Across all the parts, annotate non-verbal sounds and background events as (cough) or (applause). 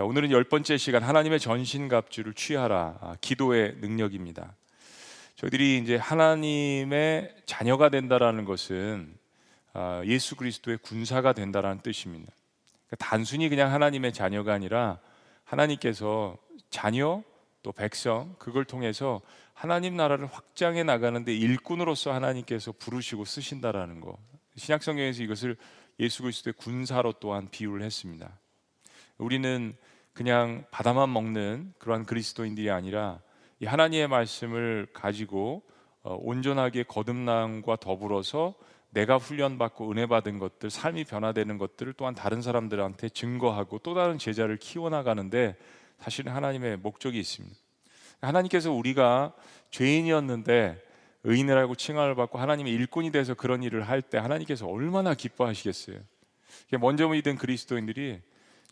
자, 오늘은 열 번째 시간 하나님의 전신갑주를 취하라 아, 기도의 능력입니다. 저희들이 이제 하나님의 자녀가 된다라는 것은 아, 예수 그리스도의 군사가 된다라는 뜻입니다. 그러니까 단순히 그냥 하나님의 자녀가 아니라 하나님께서 자녀 또 백성 그걸 통해서 하나님 나라를 확장해 나가는데 일꾼으로서 하나님께서 부르시고 쓰신다라는 거. 신약 성경에서 이것을 예수 그리스도의 군사로 또한 비유를 했습니다. 우리는 그냥 바다만 먹는 그러한 그리스도인들이 아니라 이 하나님의 말씀을 가지고 어, 온전하게 거듭남과 더불어서 내가 훈련받고 은혜 받은 것들, 삶이 변화되는 것들을 또한 다른 사람들한테 증거하고 또 다른 제자를 키워나가는데 사실은 하나님의 목적이 있습니다. 하나님께서 우리가 죄인이었는데 의인이라고 칭함을 받고 하나님의 일꾼이 돼서 그런 일을 할 때 하나님께서 얼마나 기뻐하시겠어요. 먼저 믿은 그리스도인들이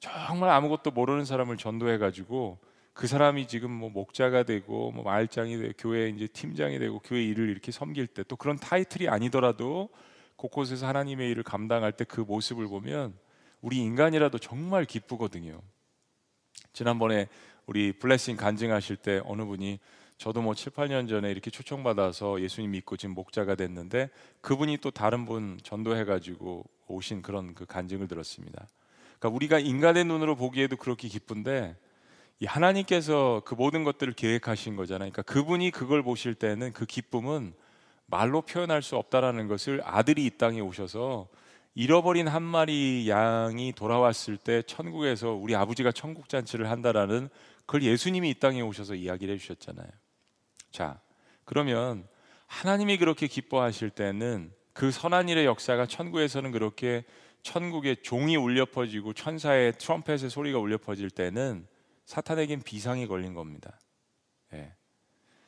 정말 아무것도 모르는 사람을 전도해 가지고 그 사람이 지금 뭐 목자가 되고 뭐 마을장이 되고 교회 이제 팀장이 되고 교회 일을 이렇게 섬길 때 또 그런 타이틀이 아니더라도 곳곳에서 하나님의 일을 감당할 때 그 모습을 보면 우리 인간이라도 정말 기쁘거든요. 지난번에 우리 블레싱 간증하실 때 어느 분이 저도 뭐 7, 8년 전에 이렇게 초청받아서 예수님 믿고 지금 목자가 됐는데 그분이 또 다른 분 전도해 가지고 오신 그런 그 간증을 들었습니다. 그러니까 우리가 인간의 눈으로 보기에도 그렇게 기쁜데 이 하나님께서 그 모든 것들을 계획하신 거잖아요. 그러니까 그분이 그걸 보실 때는 그 기쁨은 말로 표현할 수 없다라는 것을 아들이 이 땅에 오셔서 잃어버린 한 마리 양이 돌아왔을 때 천국에서 우리 아버지가 천국 잔치를 한다라는 그걸 예수님이 이 땅에 오셔서 이야기를 해주셨잖아요. 자, 그러면 하나님이 그렇게 기뻐하실 때는 그 선한 일의 역사가 천국에서는 그렇게 천국에 종이 울려 퍼지고 천사의 트럼펫의 소리가 울려 퍼질 때는 사탄에겐 비상이 걸린 겁니다. 예.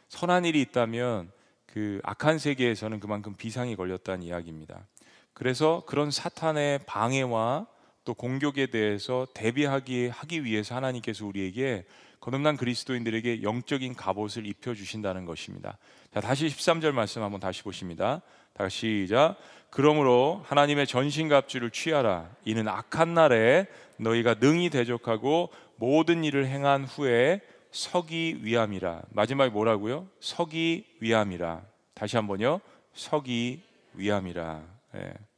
선한 일이 있다면 그 악한 세계에서는 그만큼 비상이 걸렸다는 이야기입니다. 그래서 그런 사탄의 방해와 또 공격에 대해서 대비하기 하기 위해서 하나님께서 우리에게 거듭난 그리스도인들에게 영적인 갑옷을 입혀 주신다는 것입니다. 자, 다시 13절 말씀 한번 다시 보십니다. 다시 시작. 그러므로 하나님의 전신 갑주를 취하라. 이는 악한 날에 너희가 능히 대적하고 모든 일을 행한 후에 서기 위함이라. 마지막에 뭐라고요? 서기 위함이라. 다시 한번요. 서기 위함이라. 예.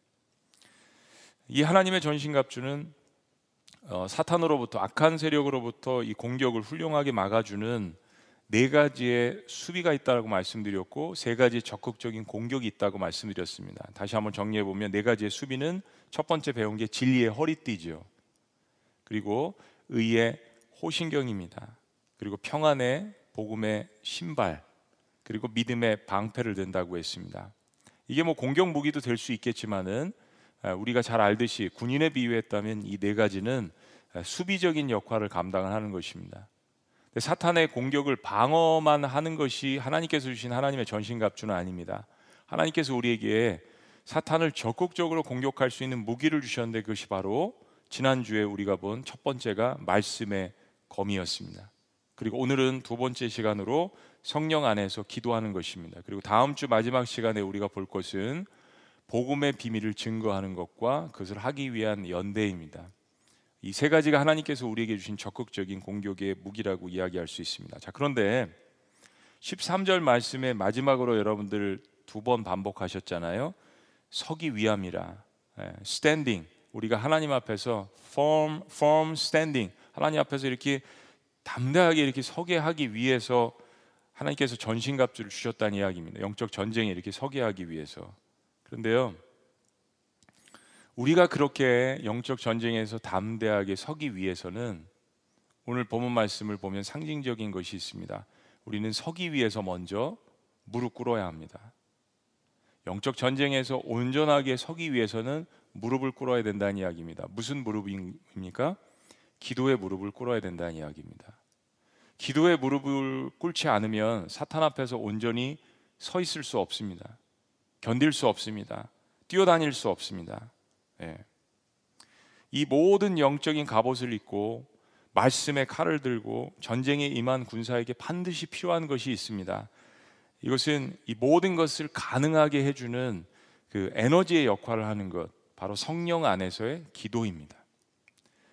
이 하나님의 전신갑주는 어, 사탄으로부터 악한 세력으로부터 이 공격을 훌륭하게 막아주는 네 가지의 수비가 있다고 말씀드렸고 세 가지 적극적인 공격이 있다고 말씀드렸습니다. 다시 한번 정리해 보면 네 가지의 수비는 첫 번째 배운 게 진리의 허리띠죠. 그리고 의의 호신경입니다. 그리고 평안의 복음의 신발, 그리고 믿음의 방패를 든다고 했습니다. 이게 뭐 공격 무기도 될 수 있겠지만은 아, 우리가 잘 알듯이 군인에 비유했다면 이 네 가지는 아, 수비적인 역할을 감당을 하는 것입니다. 사탄의 공격을 방어만 하는 것이 하나님께서 주신 하나님의 전신갑주는 아닙니다. 하나님께서 우리에게 사탄을 적극적으로 공격할 수 있는 무기를 주셨는데 그것이 바로 지난주에 우리가 본 첫 번째가 말씀의 검이었습니다. 그리고 오늘은 두 번째 시간으로 성령 안에서 기도하는 것입니다. 그리고 다음 주 마지막 시간에 우리가 볼 것은 복음의 비밀을 증거하는 것과 그것을 하기 위한 연대입니다. 이 세 가지가 하나님께서 우리에게 주신 적극적인 공격의 무기라고 이야기할 수 있습니다. 자, 그런데 13절 말씀의 마지막으로 여러분들 두 번 반복하셨잖아요. 서기 위함이라. 예, standing. 우리가 하나님 앞에서 firm firm standing. 하나님 앞에서 이렇게 담대하게 이렇게 서게 하기 위해서 하나님께서 전신갑주를 주셨다는 이야기입니다. 영적 전쟁에 이렇게 서게 하기 위해서. 그런데요, 우리가 그렇게 영적 전쟁에서 담대하게 서기 위해서는 오늘 본문 말씀을 보면 상징적인 것이 있습니다. 우리는 서기 위해서 먼저 무릎 꿇어야 합니다. 영적 전쟁에서 온전하게 서기 위해서는 무릎을 꿇어야 된다는 이야기입니다. 무슨 무릎입니까? 기도의 무릎을 꿇어야 된다는 이야기입니다. 기도의 무릎을 꿇지 않으면 사탄 앞에서 온전히 서 있을 수 없습니다. 견딜 수 없습니다. 뛰어다닐 수 없습니다. 예. 이 모든 영적인 갑옷을 입고 말씀의 칼을 들고 전쟁에 임한 군사에게 반드시 필요한 것이 있습니다. 이것은 이 모든 것을 가능하게 해주는 그 에너지의 역할을 하는 것, 바로 성령 안에서의 기도입니다.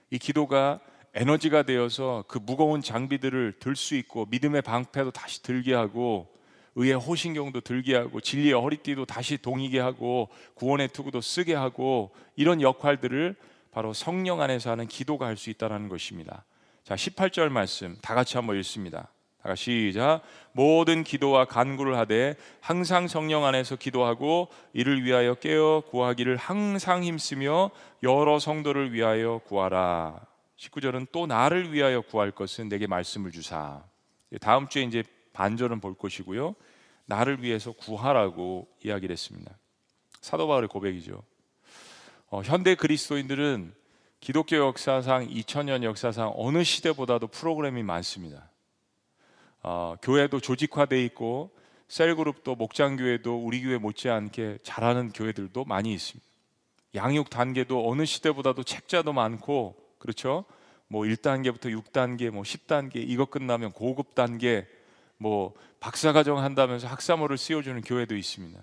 이 기도가 에너지가 되어서 그 무거운 장비들을 들 수 있고 믿음의 방패도 다시 들게 하고 의의 호신경도 들게 하고 진리의 허리띠도 다시 동이게 하고 구원의 투구도 쓰게 하고 이런 역할들을 바로 성령 안에서 하는 기도가 할 수 있다는 것입니다. 자, 18절 말씀 다 같이 한번 읽습니다. 다 같이 시작. 모든 기도와 간구를 하되 항상 성령 안에서 기도하고 이를 위하여 깨어 구하기를 항상 힘쓰며 여러 성도를 위하여 구하라. 19절은 또 나를 위하여 구할 것은 내게 말씀을 주사. 다음 주에 이제 반절은 볼 것이고요. 나를 위해서 구하라고 이야기를 했습니다. 사도 바울의 고백이죠. 어, 현대 그리스도인들은 기독교 역사상 2000년 역사상 어느 시대보다도 프로그램이 많습니다. 어, 교회도 조직화돼 있고 셀그룹도 목장 교회도 우리 교회 못지않게 잘하는 교회들도 많이 있습니다. 양육 단계도 어느 시대보다도 책자도 많고 그렇죠? 뭐 1단계부터 6단계, 뭐 10단계 이거 끝나면 고급 단계 뭐 박사과정 한다면서 학사모를 씌워주는 교회도 있습니다.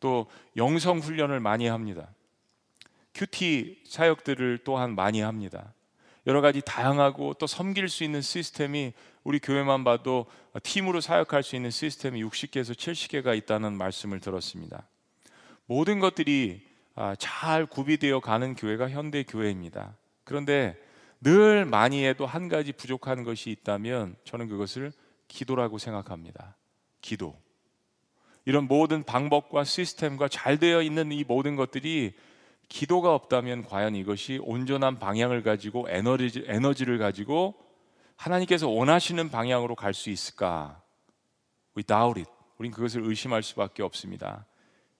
또 영성 훈련을 많이 합니다. 큐티 사역들을 또한 많이 합니다. 여러 가지 다양하고 또 섬길 수 있는 시스템이 우리 교회만 봐도 팀으로 사역할 수 있는 시스템이 60개에서 70개가 있다는 말씀을 들었습니다. 모든 것들이 아, 잘 구비되어 가는 교회가 현대 교회입니다. 그런데 늘 많이 해도 한 가지 부족한 것이 있다면 저는 그것을 기도라고 생각합니다. 기도. 이런 모든 방법과 시스템과 잘 되어 있는 이 모든 것들이 기도가 없다면 과연 이것이 온전한 방향을 가지고 에너지, 에너지를 가지고 하나님께서 원하시는 방향으로 갈 수 있을까? Without it. 우린 그것을 의심할 수밖에 없습니다.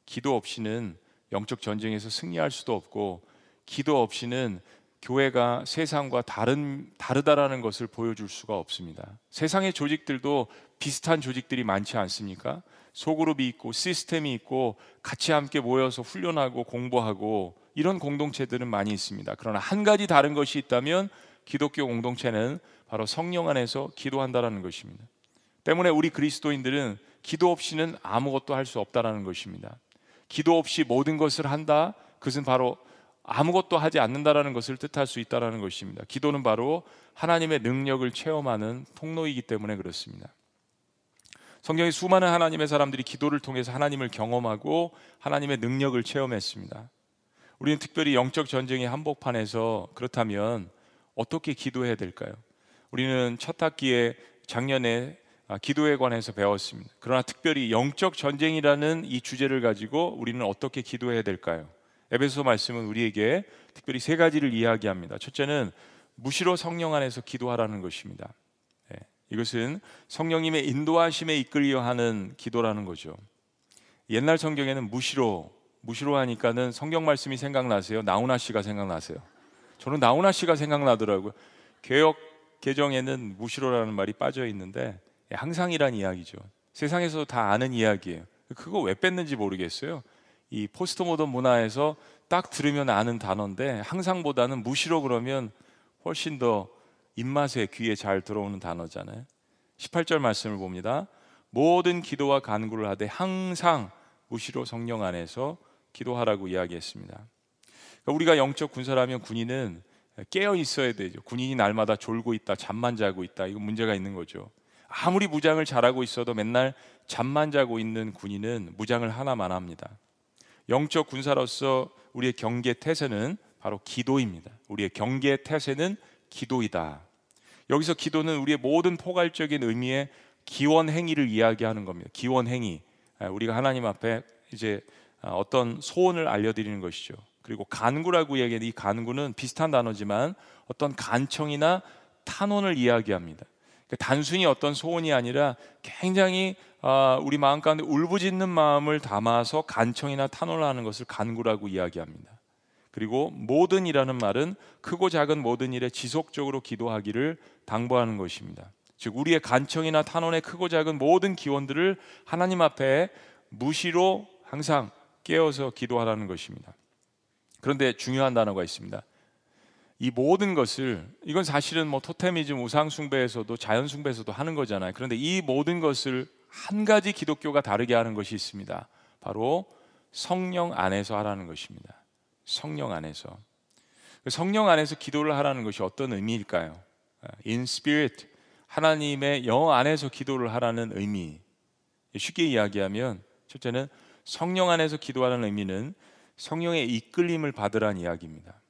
기도 없이는 영적 전쟁에서 승리할 수도 없고 기도 없이는 교회가 세상과 다른 다르다라는 것을 보여줄 수가 없습니다. 세상의 조직들도 비슷한 조직들이 많지 않습니까? 소그룹이 있고 시스템이 있고 같이 함께 모여서 훈련하고 공부하고 이런 공동체들은 많이 있습니다. 그러나 한 가지 다른 것이 있다면 기독교 공동체는 바로 성령 안에서 기도한다라는 것입니다. 때문에 우리 그리스도인들은 기도 없이는 아무것도 할 수 없다라는 것입니다. 기도 없이 모든 것을 한다. 그것은 바로 아무것도 하지 않는다라는 것을 뜻할 수 있다라는 것입니다. 기도는 바로 하나님의 능력을 체험하는 통로이기 때문에 그렇습니다. 성경에 수많은 하나님의 사람들이 기도를 통해서 하나님을 경험하고 하나님의 능력을 체험했습니다. 우리는 특별히 영적 전쟁의 한복판에서 그렇다면 어떻게 기도해야 될까요? 우리는 첫 학기에 작년에 아, 기도에 관해서 배웠습니다. 그러나 특별히 영적 전쟁이라는 이 주제를 가지고 우리는 어떻게 기도해야 될까요? 에베소 말씀은 우리에게 특별히 세 가지를 이야기합니다. 첫째는 무시로 성령 안에서 기도하라는 것입니다. 네, 이것은 성령님의 인도하심에 이끌려 하는 기도라는 거죠. 옛날 성경에는 무시로 무시로 하니까는 성경 말씀이 생각나세요? 나훈아 씨가 생각나세요? 저는 나훈아 씨가 생각나더라고요. 개혁 개정에는 무시로라는 말이 빠져 있는데 항상이란 이야기죠. 세상에서 다 아는 이야기예요. 그거 왜 뺐는지 모르겠어요. 이 포스트 모던 문화에서 딱 들으면 아는 단어인데 항상보다는 무시로 그러면 훨씬 더 입맛에 귀에 잘 들어오는 단어잖아요. 18절 말씀을 봅니다. 모든 기도와 간구를 하되 항상 무시로 성령 안에서 기도하라고 이야기했습니다. 그러니까 우리가 영적 군사라면 군인은 깨어 있어야 되죠. 군인이 날마다 졸고 있다, 잠만 자고 있다. 이거 문제가 있는 거죠. 아무리 무장을 잘하고 있어도 맨날 잠만 자고 있는 군인은 무장을 하나만 합니다. 영적 군사로서 우리의 경계 태세는 바로 기도입니다. 우리의 경계 태세는 기도이다. 여기서 기도는 우리의 모든 포괄적인 의미의 기원 행위를 이야기하는 겁니다. 기원 행위. 아, 우리가 하나님 앞에 이제 아, 어떤 소원을 알려드리는 것이죠. 그리고 간구라고 얘기하는 이 간구는 비슷한 단어지만 어떤 간청이나 탄원을 이야기합니다. 그러니까 단순히 어떤 소원이 아니라 굉장히 아, 우리 마음 가운데 울부짖는 마음을 담아서 간청이나 탄원을 하는 것을 간구라고 이야기합니다. 그리고 모든 이라는 말은 크고 작은 모든 일에 지속적으로 기도하기를 당부하는 것입니다. 즉 우리의 간청이나 탄원의 크고 작은 모든 기원들을 하나님 앞에 무시로 항상 깨어서 기도하라는 것입니다. 그런데 중요한 단어가 있습니다. 이 모든 것을 이건 사실은 뭐 토테미즘 우상 숭배에서도 자연 숭배에서도 하는 거잖아요. 그런데 이 모든 것을 한 가지 기독교가 다르게 하는 것이 있습니다. 바로 성령 안에서 하라는 것입니다. 성령 안에서. 성령 안에서 기도를 하라는 것이 어떤 의미일까요? In spirit 하나님의 영 안에서 기도를 하라는 의미. 쉽게 이야기하면 첫째는 성령 안에서 기도하는 의미는 성령의 이끌림을 받으라는 이야기입니다.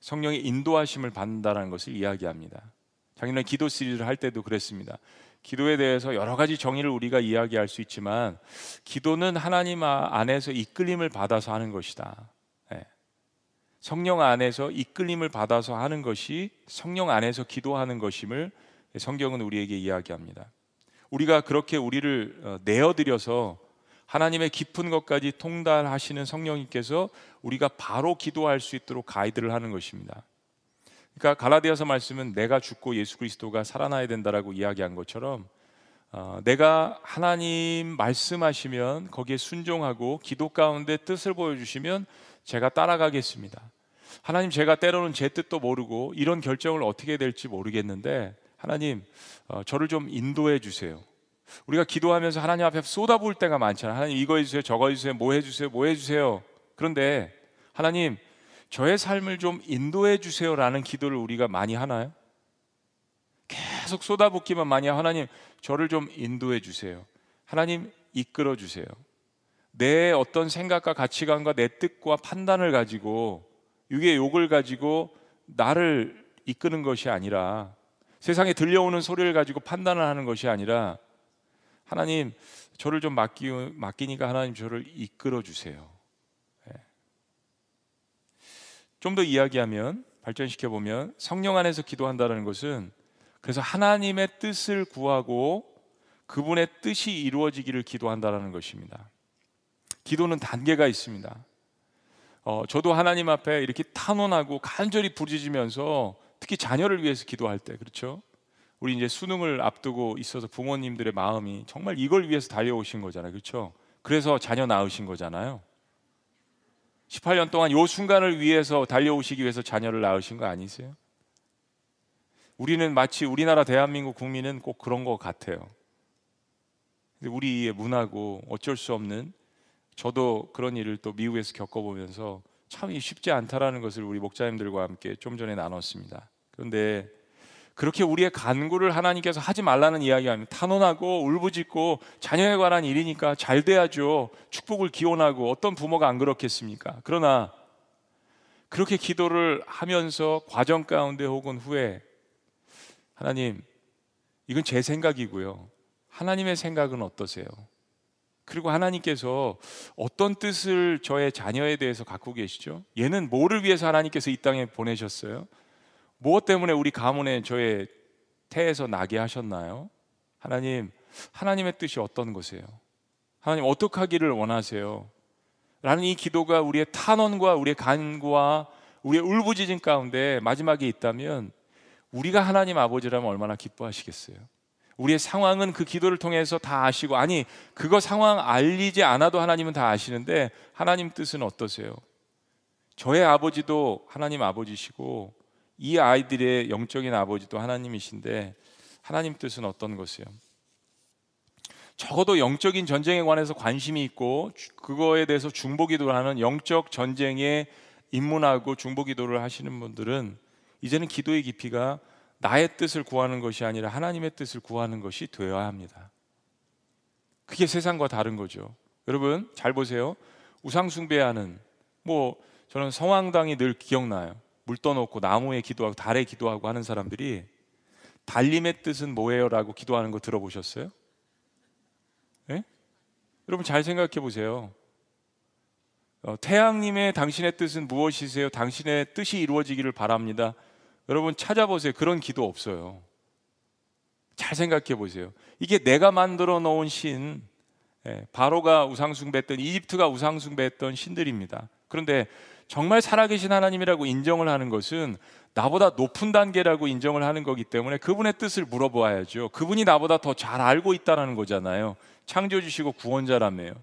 성령의 인도하심을 받는다는 것을 이야기합니다. 작년에 기도 시리즈를 할 때도 그랬습니다. 기도에 대해서 여러 가지 정의를 우리가 이야기할 수 있지만 기도는 하나님 안에서 이끌림을 받아서 하는 것이다. 네. 성령 안에서 이끌림을 받아서 하는 것이 성령 안에서 기도하는 것임을 성경은 우리에게 이야기합니다. 우리가 그렇게 우리를 어, 내어드려서 하나님의 깊은 것까지 통달하시는 성령님께서 우리가 바로 기도할 수 있도록 가이드를 하는 것입니다. 그러니까 갈라디아서 말씀은 내가 죽고 예수 그리스도가 살아나야 된다라고 이야기한 것처럼 어, 내가 하나님 말씀하시면 거기에 순종하고 기도 가운데 뜻을 보여주시면 제가 따라가겠습니다. 하나님 제가 때로는 제 뜻도 모르고 이런 결정을 어떻게 될지 모르겠는데 하나님 어, 저를 좀 인도해 주세요. 우리가 기도하면서 하나님 앞에 쏟아부을 때가 많잖아요. 하나님 이거 해주세요, 저거 해주세요, 뭐 해주세요, 뭐 해주세요. 그런데 하나님 저의 삶을 좀 인도해 주세요라는 기도를 우리가 많이 하나요? 계속 쏟아붓기만 많이 하나님 저를 좀 인도해 주세요. 하나님 이끌어 주세요. 내 어떤 생각과 가치관과 내 뜻과 판단을 가지고 육의 욕을 가지고 나를 이끄는 것이 아니라 세상에 들려오는 소리를 가지고 판단을 하는 것이 아니라 하나님 저를 좀 맡기, 맡기니까 하나님 저를 이끌어 주세요. 예. 좀 더 이야기하면 발전시켜 보면 성령 안에서 기도한다는 것은 그래서 하나님의 뜻을 구하고 그분의 뜻이 이루어지기를 기도한다는 것입니다. 기도는 단계가 있습니다. 어, 저도 하나님 앞에 이렇게 탄원하고 간절히 부르짖으면서 특히 자녀를 위해서 기도할 때 그렇죠. 우리 이제 수능을 앞두고 있어서 부모님들의 마음이 정말 이걸 위해서 달려오신 거잖아요. 그렇죠? 그래서 자녀 낳으신 거잖아요. 18년 동안 요 순간을 위해서 달려오시기 위해서 자녀를 낳으신 거 아니세요? 우리는 마치 우리나라 대한민국 국민은 꼭 그런 것 같아요. 우리의 문화고 어쩔 수 없는 저도 그런 일을 또 미국에서 겪어보면서 참 쉽지 않다라는 것을 우리 목자님들과 함께 좀 전에 나눴습니다. 그런데 그렇게 우리의 간구를 하나님께서 하지 말라는 이야기하면 탄원하고 울부짖고 자녀에 관한 일이니까 잘 돼야죠. 축복을 기원하고 어떤 부모가 안 그렇겠습니까? 그러나 그렇게 기도를 하면서 과정 가운데 혹은 후에 하나님 이건 제 생각이고요. 하나님의 생각은 어떠세요? 그리고 하나님께서 어떤 뜻을 저의 자녀에 대해서 갖고 계시죠? 얘는 뭐를 위해서 하나님께서 이 땅에 보내셨어요? 무엇 때문에 우리 가문에 저의 태에서 나게 하셨나요? 하나님, 하나님의 뜻이 어떤 것이에요? 하나님 어떻게 하기를 원하세요? 라는 이 기도가 우리의 탄원과 우리의 간구와 우리의 울부짖음 가운데 마지막에 있다면 우리가 하나님 아버지라면 얼마나 기뻐하시겠어요? 우리의 상황은 그 기도를 통해서 다 아시고 아니 그거 상황 알리지 않아도 하나님은 다 아시는데 하나님 뜻은 어떠세요? 저의 아버지도 하나님 아버지시고 이 아이들의 영적인 아버지도 하나님이신데 하나님 뜻은 어떤 것이에요? 적어도 영적인 전쟁에 관해서 관심이 있고 그거에 대해서 중보기도를 하는 영적 전쟁에 입문하고 중보기도를 하시는 분들은 이제는 기도의 깊이가 나의 뜻을 구하는 것이 아니라 하나님의 뜻을 구하는 것이 되어야 합니다. 그게 세상과 다른 거죠. 여러분 잘 보세요. 우상 숭배하는 뭐 저는 성황당이 늘 기억나요. 물 떠놓고 나무에 기도하고 달에 기도하고 하는 사람들이 달림의 뜻은 뭐예요라고 기도하는 거 들어보셨어요? 네? 여러분 잘 생각해 보세요. 어, 태양님의 당신의 뜻은 무엇이세요? 당신의 뜻이 이루어지기를 바랍니다. 여러분 찾아보세요. 그런 기도 없어요. 잘 생각해 보세요. 이게 내가 만들어 놓은 신, 예, 바로가 우상숭배했던 이집트가 우상숭배했던 신들입니다. 그런데 정말 살아계신 하나님이라고 인정을 하는 것은 나보다 높은 단계라고 인정을 하는 거기 때문에 그분의 뜻을 물어보아야죠. 그분이 나보다 더 잘 알고 있다는 거잖아요. 창조주시고 구원자라며요.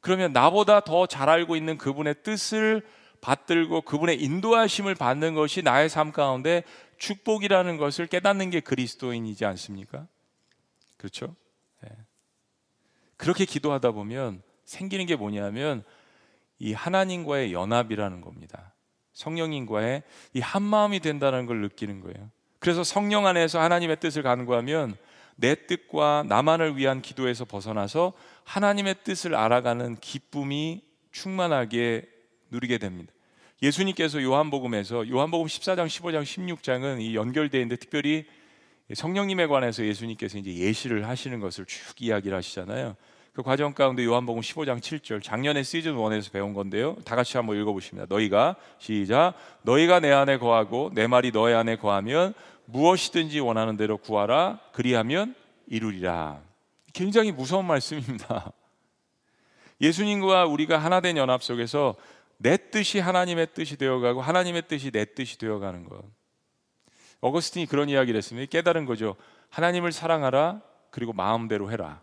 그러면 나보다 더 잘 알고 있는 그분의 뜻을 받들고 그분의 인도하심을 받는 것이 나의 삶 가운데 축복이라는 것을 깨닫는 게 그리스도인이지 않습니까? 그렇죠? 네. 그렇게 기도하다 보면 생기는 게 뭐냐면 이 하나님과의 연합이라는 겁니다. 성령님과의 이 한 마음이 된다는 걸 느끼는 거예요. 그래서 성령 안에서 하나님의 뜻을 간구하면 내 뜻과 나만을 위한 기도에서 벗어나서 하나님의 뜻을 알아가는 기쁨이 충만하게 누리게 됩니다. 예수님께서 요한복음에서 요한복음 14장, 15장, 16장은 이 연결되어 있는데 특별히 성령님에 관해서 예수님께서 이제 예시를 하시는 것을 쭉 이야기를 하시잖아요. 그 과정 가운데 요한복음 15장 7절 작년에 시즌 1에서 배운 건데요. 다 같이 한번 읽어 보십니다. 너희가 시작 너희가 내 안에 거하고 내 말이 너희 안에 거하면 무엇이든지 원하는 대로 구하라 그리하면 이루리라. 굉장히 무서운 말씀입니다. (laughs) 예수님과 우리가 하나 된 연합 속에서 내 뜻이 하나님의 뜻이 되어가고 하나님의 뜻이 내 뜻이 되어가는 것. 어거스틴이 그런 이야기를 했습니다. 깨달은 거죠. 하나님을 사랑하라 그리고 마음대로 해라.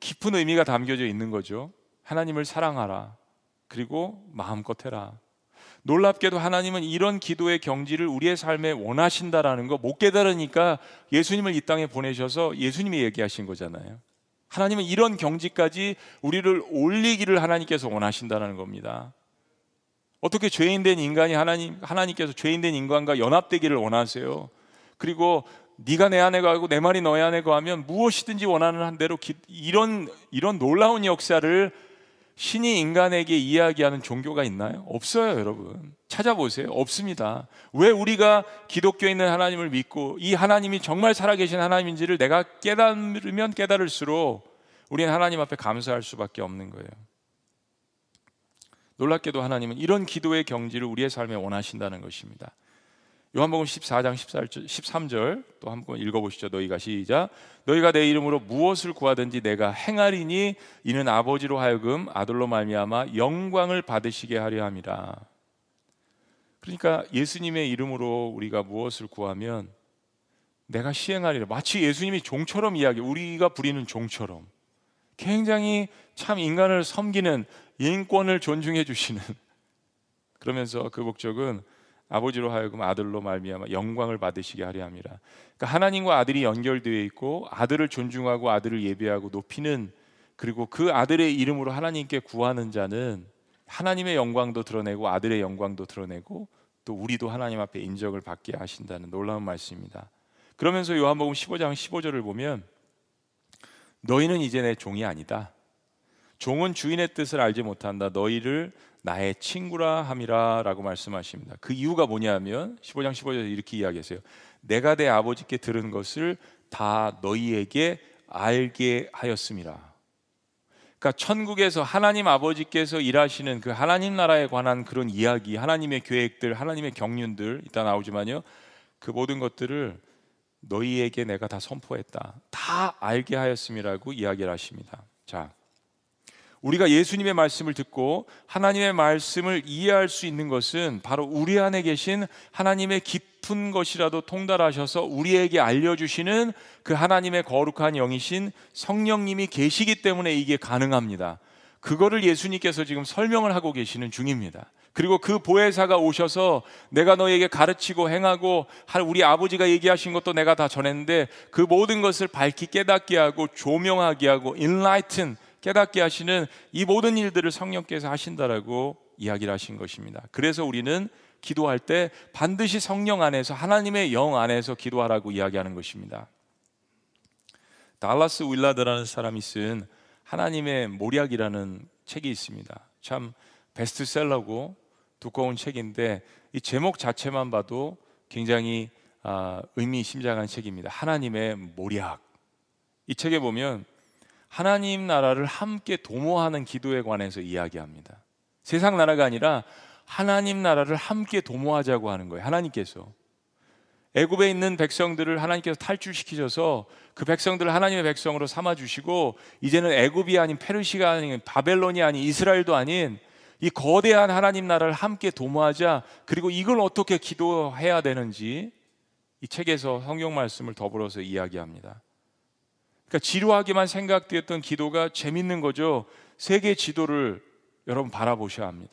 깊은 의미가 담겨져 있는 거죠. 하나님을 사랑하라 그리고 마음껏 해라. 놀랍게도 하나님은 이런 기도의 경지를 우리의 삶에 원하신다라는 거 못 깨달으니까 예수님을 이 땅에 보내셔서 예수님이 얘기하신 거잖아요. 하나님은 이런 경지까지 우리를 올리기를 하나님께서 원하신다는 겁니다. 어떻게 죄인된 인간이 하나님 하나님께서 죄인된 인간과 연합되기를 원하세요? 그리고 네가 내 안에 가고 내 말이 너의 안에 거하면 무엇이든지 원하는 한 대로 기, 이런 이런 놀라운 역사를 신이 인간에게 이야기하는 종교가 있나요? 없어요, 여러분. 찾아보세요. 없습니다. 왜 우리가 기독교에 있는 하나님을 믿고 이 하나님이 정말 살아계신 하나님인지를 내가 깨달으면 깨달을수록 우리는 하나님 앞에 감사할 수밖에 없는 거예요. 놀랍게도 하나님은 이런 기도의 경지를 우리의 삶에 원하신다는 것입니다. 요한복음 14장 13절 또 한번 읽어보시죠. 너희가 시작. 너희가 내 이름으로 무엇을 구하든지 내가 행하리니 이는 아버지로 하여금 아들로 말미암아 영광을 받으시게 하려 함이라. 그러니까 예수님의 이름으로 우리가 무엇을 구하면 내가 시행하리라. 마치 예수님이 종처럼 이야기. 우리가 부리는 종처럼 굉장히 참 인간을 섬기는 인권을 존중해 주시는 그러면서 그 목적은 아버지로 하여금 아들로 말미암아 영광을 받으시게 하려 함이라. 그러니까 하나님과 아들이 연결되어 있고 아들을 존중하고 아들을 예배하고 높이는 그리고 그 아들의 이름으로 하나님께 구하는 자는 하나님의 영광도 드러내고 아들의 영광도 드러내고 또 우리도 하나님 앞에 인정을 받게 하신다는 놀라운 말씀입니다. 그러면서 요한복음 15장 15절을 보면 너희는 이제 내 종이 아니다. 종은 주인의 뜻을 알지 못한다. 너희를 나의 친구라 함이라라고 말씀하십니다. 그 이유가 뭐냐면 15장 15절에 이렇게 이야기하세요. 내가 내 아버지께 들은 것을 다 너희에게 알게 하였습니다. 그러니까 천국에서 하나님 아버지께서 일하시는 그 하나님 나라에 관한 그런 이야기, 하나님의 계획들, 하나님의 경륜들 이따 나오지만요. 그 모든 것들을 너희에게 내가 다 선포했다. 다 알게 하였음이라고 이야기를 하십니다. 자, 우리가 예수님의 말씀을 듣고 하나님의 말씀을 이해할 수 있는 것은 바로 우리 안에 계신 하나님의 깊은 것이라도 통달하셔서 우리에게 알려주시는 그 하나님의 거룩한 영이신 성령님이 계시기 때문에 이게 가능합니다. 그거를 예수님께서 지금 설명을 하고 계시는 중입니다. 그리고 그 보혜사가 오셔서 내가 너에게 가르치고 행하고 우리 아버지가 얘기하신 것도 내가 다 전했는데 그 모든 것을 밝히 깨닫게 하고 조명하게 하고 enlighten 깨닫게 하시는 이 모든 일들을 성령께서 하신다라고 이야기를 하신 것입니다. 그래서 우리는 기도할 때 반드시 성령 안에서 하나님의 영 안에서 기도하라고 이야기하는 것입니다. 달라스 윌라드라는 사람이 쓴 하나님의 모략이라는 책이 있습니다. 참 베스트셀러고 두꺼운 책인데 이 제목 자체만 봐도 굉장히 아, 의미심장한 책입니다. 하나님의 모략. 이 책에 보면 하나님 나라를 함께 도모하는 기도에 관해서 이야기합니다. 세상 나라가 아니라 하나님 나라를 함께 도모하자고 하는 거예요. 하나님께서 애굽에 있는 백성들을 하나님께서 탈출시키셔서 그 백성들을 하나님의 백성으로 삼아 주시고 이제는 애굽이 아닌 페르시가 아닌 바벨론이 아닌 이스라엘도 아닌 이 거대한 하나님 나라를 함께 도모하자 그리고 이걸 어떻게 기도해야 되는지 이 책에서 성경 말씀을 더불어서 이야기합니다. 그러니까 지루하게만 생각되었던 기도가 재밌는 거죠. 세계 지도를 여러분 바라보셔야 합니다.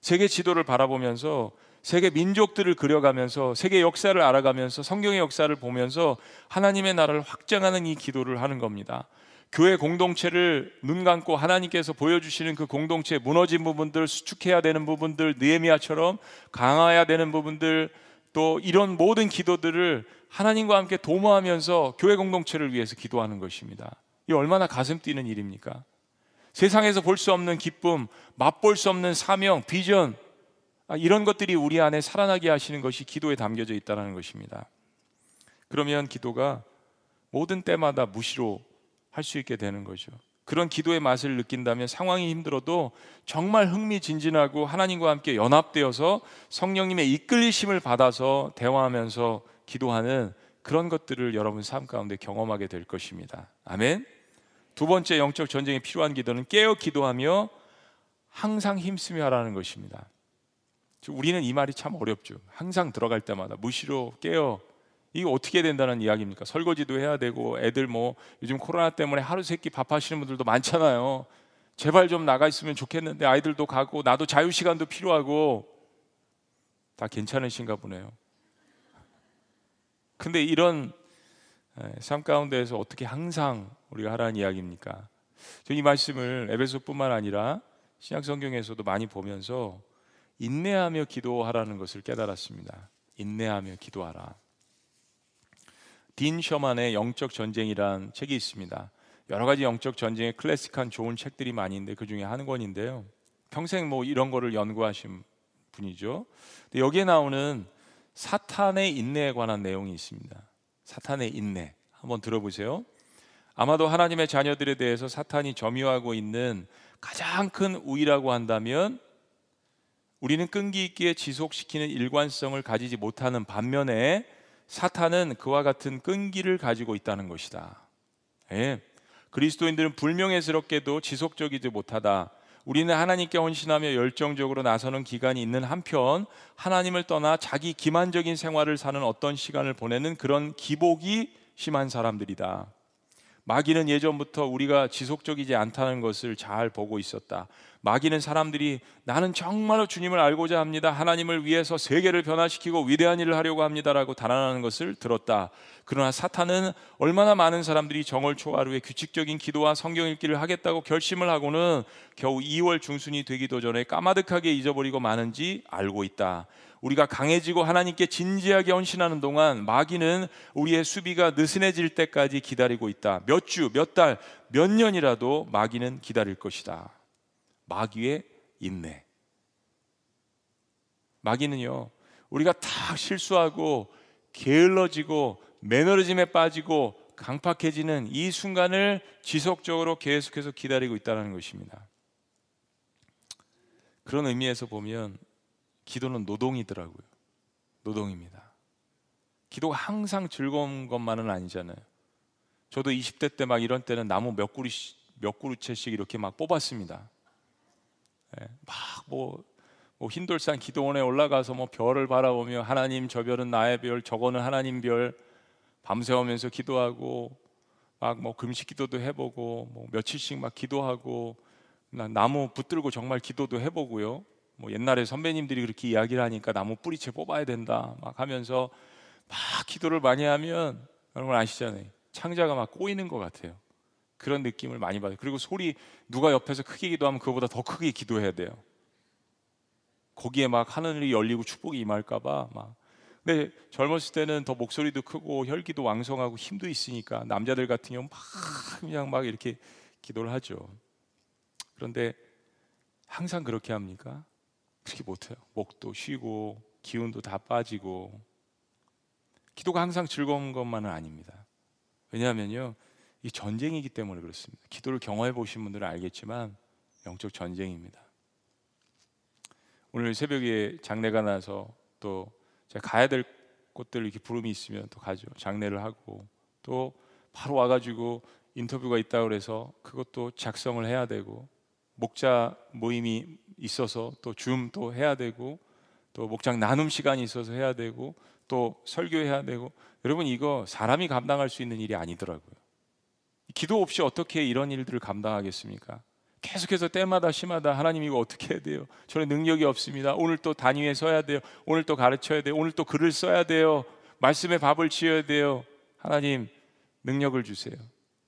세계 지도를 바라보면서 세계 민족들을 그려가면서 세계 역사를 알아가면서 성경의 역사를 보면서 하나님의 나라를 확장하는 이 기도를 하는 겁니다. 교회 공동체를 눈 감고 하나님께서 보여주시는 그 공동체 무너진 부분들 수축해야 되는 부분들 느헤미야처럼 강화해야 되는 부분들 또 이런 모든 기도들을 하나님과 함께 도모하면서 교회 공동체를 위해서 기도하는 것입니다. 이 얼마나 가슴 뛰는 일입니까? 세상에서 볼 수 없는 기쁨, 맛볼 수 없는 사명, 비전 아, 이런 것들이 우리 안에 살아나게 하시는 것이 기도에 담겨져 있다는 것입니다. 그러면 기도가 모든 때마다 무시로 할 수 있게 되는 거죠. 그런 기도의 맛을 느낀다면 상황이 힘들어도 정말 흥미진진하고 하나님과 함께 연합되어서 성령님의 이끌리심을 받아서 대화하면서 기도하는 그런 것들을 여러분 삶 가운데 경험하게 될 것입니다. 아멘. 두 번째 영적 전쟁에 필요한 기도는 깨어 기도하며 항상 힘쓰며 하라는 것입니다. 우리는 이 말이 참 어렵죠. 항상 들어갈 때마다 무시로 깨어 이게 어떻게 된다는 이야기입니까? 설거지도 해야 되고 애들 뭐 요즘 코로나 때문에 하루 세끼 밥 하시는 분들도 많잖아요. 제발 좀 나가 있으면 좋겠는데 아이들도 가고 나도 자유 시간도 필요하고 다 괜찮으신가 보네요. 근데 이런 삶 가운데에서 어떻게 항상 우리가 하라는 이야기입니까? 저이 말씀을 에베소뿐만 아니라 신약 성경에서도 많이 보면서 인내하며 기도하라는 것을 깨달았습니다. 인내하며 기도하라. 딘 셔만의 영적 전쟁이란 책이 있습니다. 여러 가지 영적 전쟁의 클래식한 좋은 책들이 많이 있는데 그 중에 한 권인데요. 평생 뭐 이런 거를 연구하신 분이죠. 여기에 나오는 사탄의 인내에 관한 내용이 있습니다. 사탄의 인내. 한번 들어보세요. 아마도 하나님의 자녀들에 대해서 사탄이 점유하고 있는 가장 큰 우위라고 한다면 우리는 끈기 있게 지속시키는 일관성을 가지지 못하는 반면에 사탄은 그와 같은 끈기를 가지고 있다는 것이다. 예. 그리스도인들은 불명예스럽게도 지속적이지 못하다. 우리는 하나님께 헌신하며 열정적으로 나서는 기간이 있는 한편 하나님을 떠나 자기 기만적인 생활을 사는 어떤 시간을 보내는 그런 기복이 심한 사람들이다. 마귀는 예전부터 우리가 지속적이지 않다는 것을 잘 보고 있었다. 마귀는 사람들이 나는 정말로 주님을 알고자 합니다. 하나님을 위해서 세계를 변화시키고 위대한 일을 하려고 합니다라고 단언하는 것을 들었다. 그러나 사탄은 얼마나 많은 사람들이 정월 초하루에 규칙적인 기도와 성경 읽기를 하겠다고 결심을 하고는 겨우 2월 중순이 되기도 전에 까마득하게 잊어버리고 마는지 알고 있다. 우리가 강해지고 하나님께 진지하게 헌신하는 동안 마귀는 우리의 수비가 느슨해질 때까지 기다리고 있다. 몇 주, 몇 달, 몇 년이라도 마귀는 기다릴 것이다. 마귀의 인내. 마귀는요, 우리가 다 실수하고 게을러지고 매너리즘에 빠지고 강팍해지는 이 순간을 지속적으로 계속해서 기다리고 있다는 것입니다. 그런 의미에서 보면 기도는 노동이더라고요. 노동입니다. 기도가 항상 즐거운 것만은 아니잖아요. 저도 20대 때 막 이런 때는 나무 몇 그루 몇 그루채씩 이렇게 막 뽑았습니다. 네, 막뭐 뭐 흰돌산 기도원에 올라가서 뭐 별을 바라보며 하나님 저 별은 나의 별, 저거는 하나님 별 밤새우면서 기도하고 막 뭐 금식 기도도 해보고 뭐 며칠씩 막 기도하고 나무 붙들고 정말 기도도 해보고요. 뭐 옛날에 선배님들이 그렇게 이야기를 하니까 나무 뿌리채 뽑아야 된다 막 하면서 막 기도를 많이 하면 여러분 아시잖아요. 창자가 막 꼬이는 것 같아요. 그런 느낌을 많이 받아요. 그리고 소리 누가 옆에서 크게 기도하면 그거보다 더 크게 기도해야 돼요. 거기에 막 하늘이 열리고 축복이 임할까봐 막. 근데 젊었을 때는 더 목소리도 크고 혈기도 왕성하고 힘도 있으니까 남자들 같은 경우 막 그냥 막 이렇게 기도를 하죠. 그런데 항상 그렇게 합니까? 그렇게 못해요. 목도 쉬고 기운도 다 빠지고 기도가 항상 즐거운 것만은 아닙니다. 왜냐하면요, 이 전쟁이기 때문에 그렇습니다. 기도를 경험해 보신 분들은 알겠지만 영적 전쟁입니다. 오늘 새벽에 장례가 나서 또 제가 가야 될 곳들 이렇게 부름이 있으면 또 가죠. 장례를 하고 또 바로 와가지고 인터뷰가 있다 그래서 그것도 작성을 해야 되고 목자 모임이 있어서 또 줌 또 해야 되고 또 목장 나눔 시간이 있어서 해야 되고 또 설교해야 되고 여러분 이거 사람이 감당할 수 있는 일이 아니더라고요. 기도 없이 어떻게 이런 일들을 감당하겠습니까? 계속해서 때마다 심하다 하나님 이거 어떻게 해야 돼요? 저는 능력이 없습니다. 오늘 또 단위에 서야 돼요. 오늘 또 가르쳐야 돼요. 오늘 또 글을 써야 돼요. 말씀에 밥을 지어야 돼요. 하나님 능력을 주세요.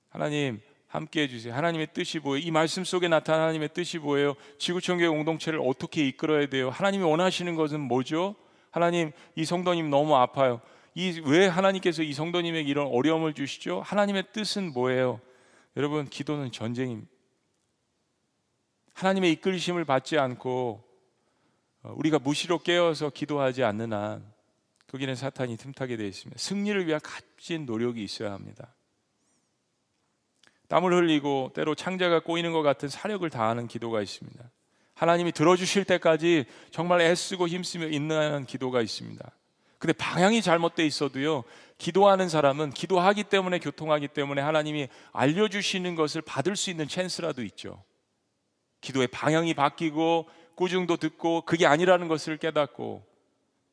하나님 함께 해주세요. 하나님의 뜻이 뭐예요? 이 말씀 속에 나타난 하나님의 뜻이 뭐예요? 지구촌교회 공동체를 어떻게 이끌어야 돼요? 하나님이 원하시는 것은 뭐죠? 하나님, 이 성도님 너무 아파요. 이 왜 하나님께서 이 성도님에게 이런 어려움을 주시죠? 하나님의 뜻은 뭐예요? 여러분, 기도는 전쟁입니다. 하나님의 이끌심을 받지 않고 어, 우리가 무시로 깨어서 기도하지 않는 한 거기는 사탄이 틈타게 되어 있습니다. 승리를 위한 값진 노력이 있어야 합니다. 땀을 흘리고 때로 창자가 꼬이는 것 같은 사력을 다하는 기도가 있습니다. 하나님이 들어주실 때까지 정말 애쓰고 힘쓰며 인내하는 기도가 있습니다. 근데 방향이 잘못돼 있어도요, 기도하는 사람은 기도하기 때문에 교통하기 때문에 하나님이 알려주시는 것을 받을 수 있는 찬스라도 있죠. 기도의 방향이 바뀌고 꾸중도 듣고 그게 아니라는 것을 깨닫고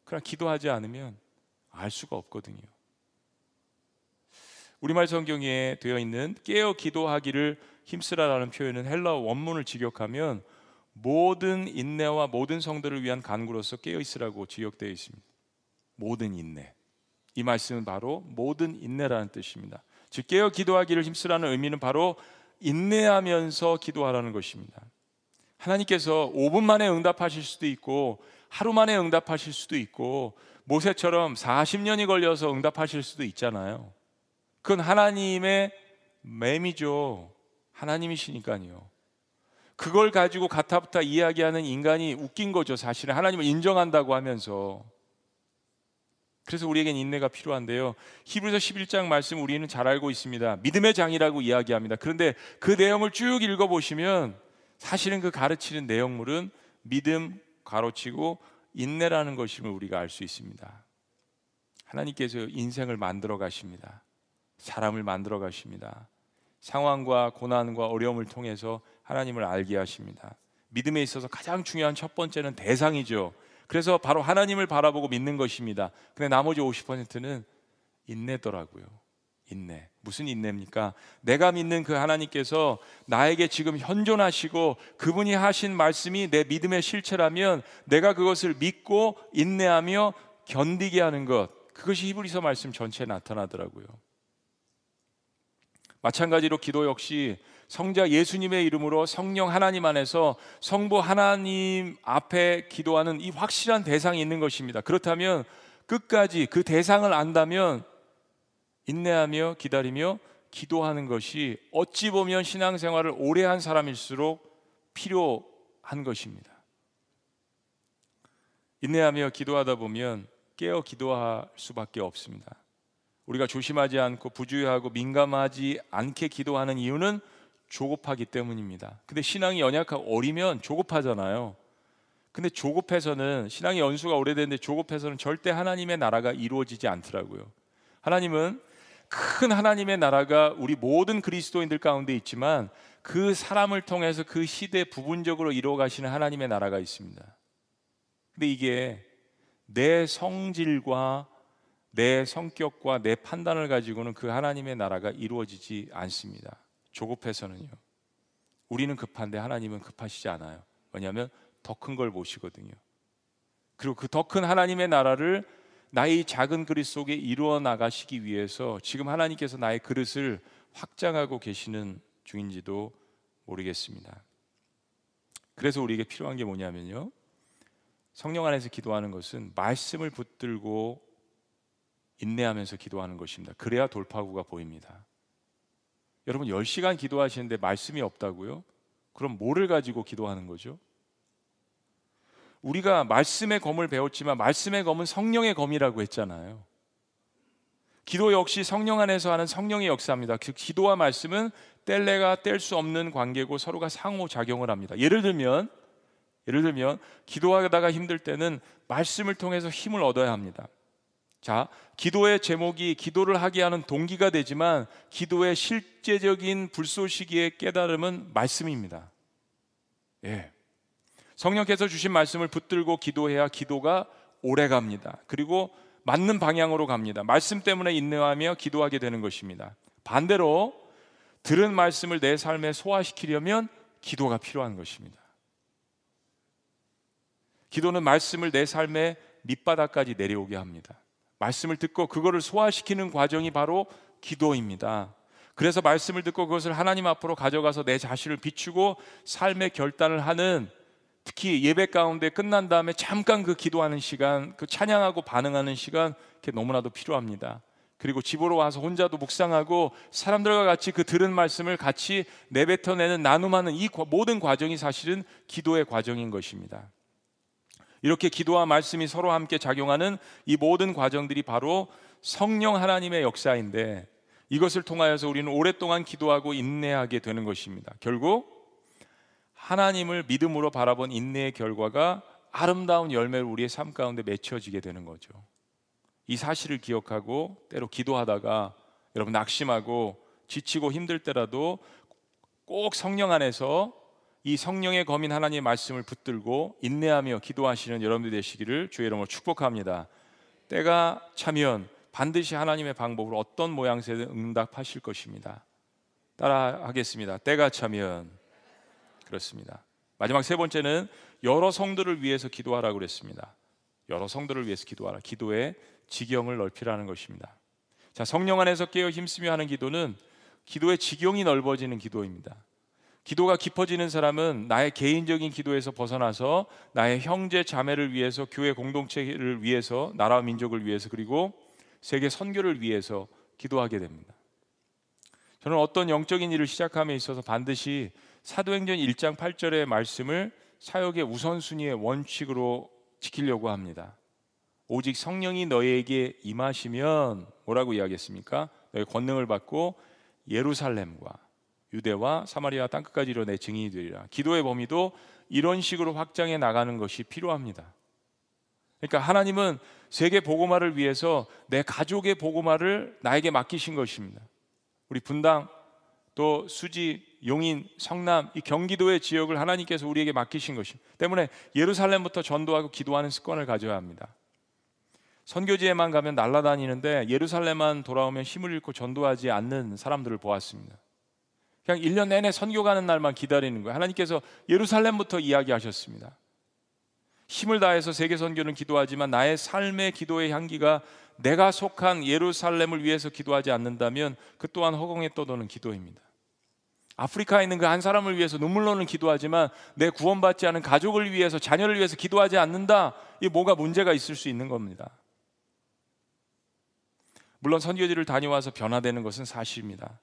그러나 기도하지 않으면 알 수가 없거든요. 우리말 성경에 되어 있는 깨어 기도하기를 힘쓰라라는 표현은 헬라어 원문을 직역하면 모든 인내와 모든 성도를 위한 간구로서 깨어 있으라고 직역되어 있습니다. 모든 인내. 이 말씀은 바로 모든 인내라는 뜻입니다. 즉 깨어 기도하기를 힘쓰라는 의미는 바로 인내하면서 기도하라는 것입니다. 하나님께서 5분 만에 응답하실 수도 있고 하루 만에 응답하실 수도 있고 모세처럼 40년이 걸려서 응답하실 수도 있잖아요. 그건 하나님의 맴이죠. 하나님이시니까요. 그걸 가지고 가타부타 이야기하는 인간이 웃긴 거죠. 사실은 하나님을 인정한다고 하면서. 그래서 우리에겐 인내가 필요한데요. 히브리서 11장 말씀 우리는 잘 알고 있습니다. 믿음의 장이라고 이야기합니다. 그런데 그 내용을 쭉 읽어 보시면 사실은 그 가르치는 내용물은 믿음 가로치고 인내라는 것임을 우리가 알 수 있습니다. 하나님께서 인생을 만들어 가십니다. 사람을 만들어 가십니다. 상황과 고난과 어려움을 통해서 하나님을 알게 하십니다. 믿음에 있어서 가장 중요한 첫 번째는 대상이죠. 그래서 바로 하나님을 바라보고 믿는 것입니다. 근데 나머지 50%는 인내더라고요. 인내. 무슨 인내입니까? 내가 믿는 그 하나님께서 나에게 지금 현존하시고 그분이 하신 말씀이 내 믿음의 실체라면 내가 그것을 믿고 인내하며 견디게 하는 것. 그것이 히브리서 말씀 전체에 나타나더라고요. 마찬가지로 기도 역시 성자 예수님의 이름으로 성령 하나님 안에서 성부 하나님 앞에 기도하는 이 확실한 대상이 있는 것입니다. 그렇다면 끝까지 그 대상을 안다면 인내하며 기다리며 기도하는 것이 어찌 보면 신앙생활을 오래 한 사람일수록 필요한 것입니다. 인내하며 기도하다 보면 깨어 기도할 수밖에 없습니다. 우리가 조심하지 않고 부주의하고 민감하지 않게 기도하는 이유는 조급하기 때문입니다. 근데 신앙이 연약하고 어리면 조급하잖아요. 근데 조급해서는 신앙의 연수가 오래됐는데 조급해서는 절대 하나님의 나라가 이루어지지 않더라고요. 하나님은 큰 하나님의 나라가 우리 모든 그리스도인들 가운데 있지만 그 사람을 통해서 그 시대 부분적으로 이루어 가시는 하나님의 나라가 있습니다. 근데 이게 내 성질과 내 성격과 내 판단을 가지고는 그 하나님의 나라가 이루어지지 않습니다. 조급해서는요. 우리는 급한데 하나님은 급하시지 않아요. 왜냐하면 더 큰 걸 보시거든요. 그리고 그 더 큰 하나님의 나라를 나의 작은 그릇 속에 이루어 나가시기 위해서 지금 하나님께서 나의 그릇을 확장하고 계시는 중인지도 모르겠습니다. 그래서 우리에게 필요한 게 뭐냐면요. 성령 안에서 기도하는 것은 말씀을 붙들고 인내하면서 기도하는 것입니다. 그래야 돌파구가 보입니다. 여러분 10시간 기도하시는데 말씀이 없다고요? 그럼 뭐를 가지고 기도하는 거죠? 우리가 말씀의 검을 배웠지만 말씀의 검은 성령의 검이라고 했잖아요. 기도 역시 성령 안에서 하는 성령의 역사입니다. 그 기도와 말씀은 뗄래가 뗄 수 없는 관계고 서로가 상호 작용을 합니다. 예를 들면 예를 들면 기도하다가 힘들 때는 말씀을 통해서 힘을 얻어야 합니다. 자, 기도의 제목이 기도를 하게 하는 동기가 되지만 기도의 실제적인 불쏘시기의 깨달음은 말씀입니다. 예. 성령께서 주신 말씀을 붙들고 기도해야 기도가 오래 갑니다. 그리고 맞는 방향으로 갑니다. 말씀 때문에 인내하며 기도하게 되는 것입니다. 반대로 들은 말씀을 내 삶에 소화시키려면 기도가 필요한 것입니다. 기도는 말씀을 내 삶의 밑바닥까지 내려오게 합니다. 말씀을 듣고 그거를 소화시키는 과정이 바로 기도입니다. 그래서 말씀을 듣고 그것을 하나님 앞으로 가져가서 내 자신을 비추고 삶의 결단을 하는 특히 예배 가운데 끝난 다음에 잠깐 그 기도하는 시간, 그 찬양하고 반응하는 시간, 그게 너무나도 필요합니다. 그리고 집으로 와서 혼자도 묵상하고 사람들과 같이 그 들은 말씀을 같이 내뱉어내는 나눔하는 이 모든 과정이 사실은 기도의 과정인 것입니다. 이렇게 기도와 말씀이 서로 함께 작용하는 이 모든 과정들이 바로 성령 하나님의 역사인데 이것을 통하여서 우리는 오랫동안 기도하고 인내하게 되는 것입니다. 결국 하나님을 믿음으로 바라본 인내의 결과가 아름다운 열매를 우리의 삶 가운데 맺혀지게 되는 거죠. 이 사실을 기억하고 때로 기도하다가 여러분 낙심하고 지치고 힘들 때라도 꼭 성령 안에서 이 성령의 검인 하나님의 말씀을 붙들고 인내하며 기도하시는 여러분들 되시기를 주의 이름으로 축복합니다. 때가 차면 반드시 하나님의 방법으로 어떤 모양새든 응답하실 것입니다. 따라 하겠습니다. 때가 차면 그렇습니다. 마지막 세 번째는 여러 성들을 위해서 기도하라고 그랬습니다. 여러 성들을 위해서 기도하라. 기도의 지경을 넓히라는 것입니다. 자, 성령 안에서 깨어 힘쓰며 하는 기도는 기도의 지경이 넓어지는 기도입니다. 기도가 깊어지는 사람은 나의 개인적인 기도에서 벗어나서 나의 형제 자매를 위해서 교회 공동체를 위해서 나라와 민족을 위해서 그리고 세계 선교를 위해서 기도하게 됩니다. 저는 어떤 영적인 일을 시작함에 있어서 반드시 사도행전 1장 8절의 말씀을 사역의 우선순위의 원칙으로 지키려고 합니다. 오직 성령이 너희에게 임하시면 뭐라고 이야기했습니까? 너희 권능을 받고 예루살렘과 유대와 사마리아 땅끝까지 이내 증인이 되리라. 기도의 범위도 이런 식으로 확장해 나가는 것이 필요합니다. 그러니까 하나님은 세계 보고마를 위해서 내 가족의 보고마를 나에게 맡기신 것입니다. 우리 분당 또 수지, 용인, 성남 이 경기도의 지역을 하나님께서 우리에게 맡기신 것입니다. 때문에 예루살렘부터 전도하고 기도하는 습관을 가져야 합니다. 선교지에만 가면 날아다니는데 예루살렘만 돌아오면 힘을 잃고 전도하지 않는 사람들을 보았습니다. 그냥 1년 내내 선교 가는 날만 기다리는 거예요. 하나님께서 예루살렘부터 이야기하셨습니다. 힘을 다해서 세계 선교는 기도하지만 나의 삶의 기도의 향기가 내가 속한 예루살렘을 위해서 기도하지 않는다면 그 또한 허공에 떠도는 기도입니다. 아프리카에 있는 그 한 사람을 위해서 눈물로는 기도하지만 내 구원받지 않은 가족을 위해서 자녀를 위해서 기도하지 않는다. 이 뭐가 문제가 있을 수 있는 겁니다. 물론 선교지를 다녀와서 변화되는 것은 사실입니다.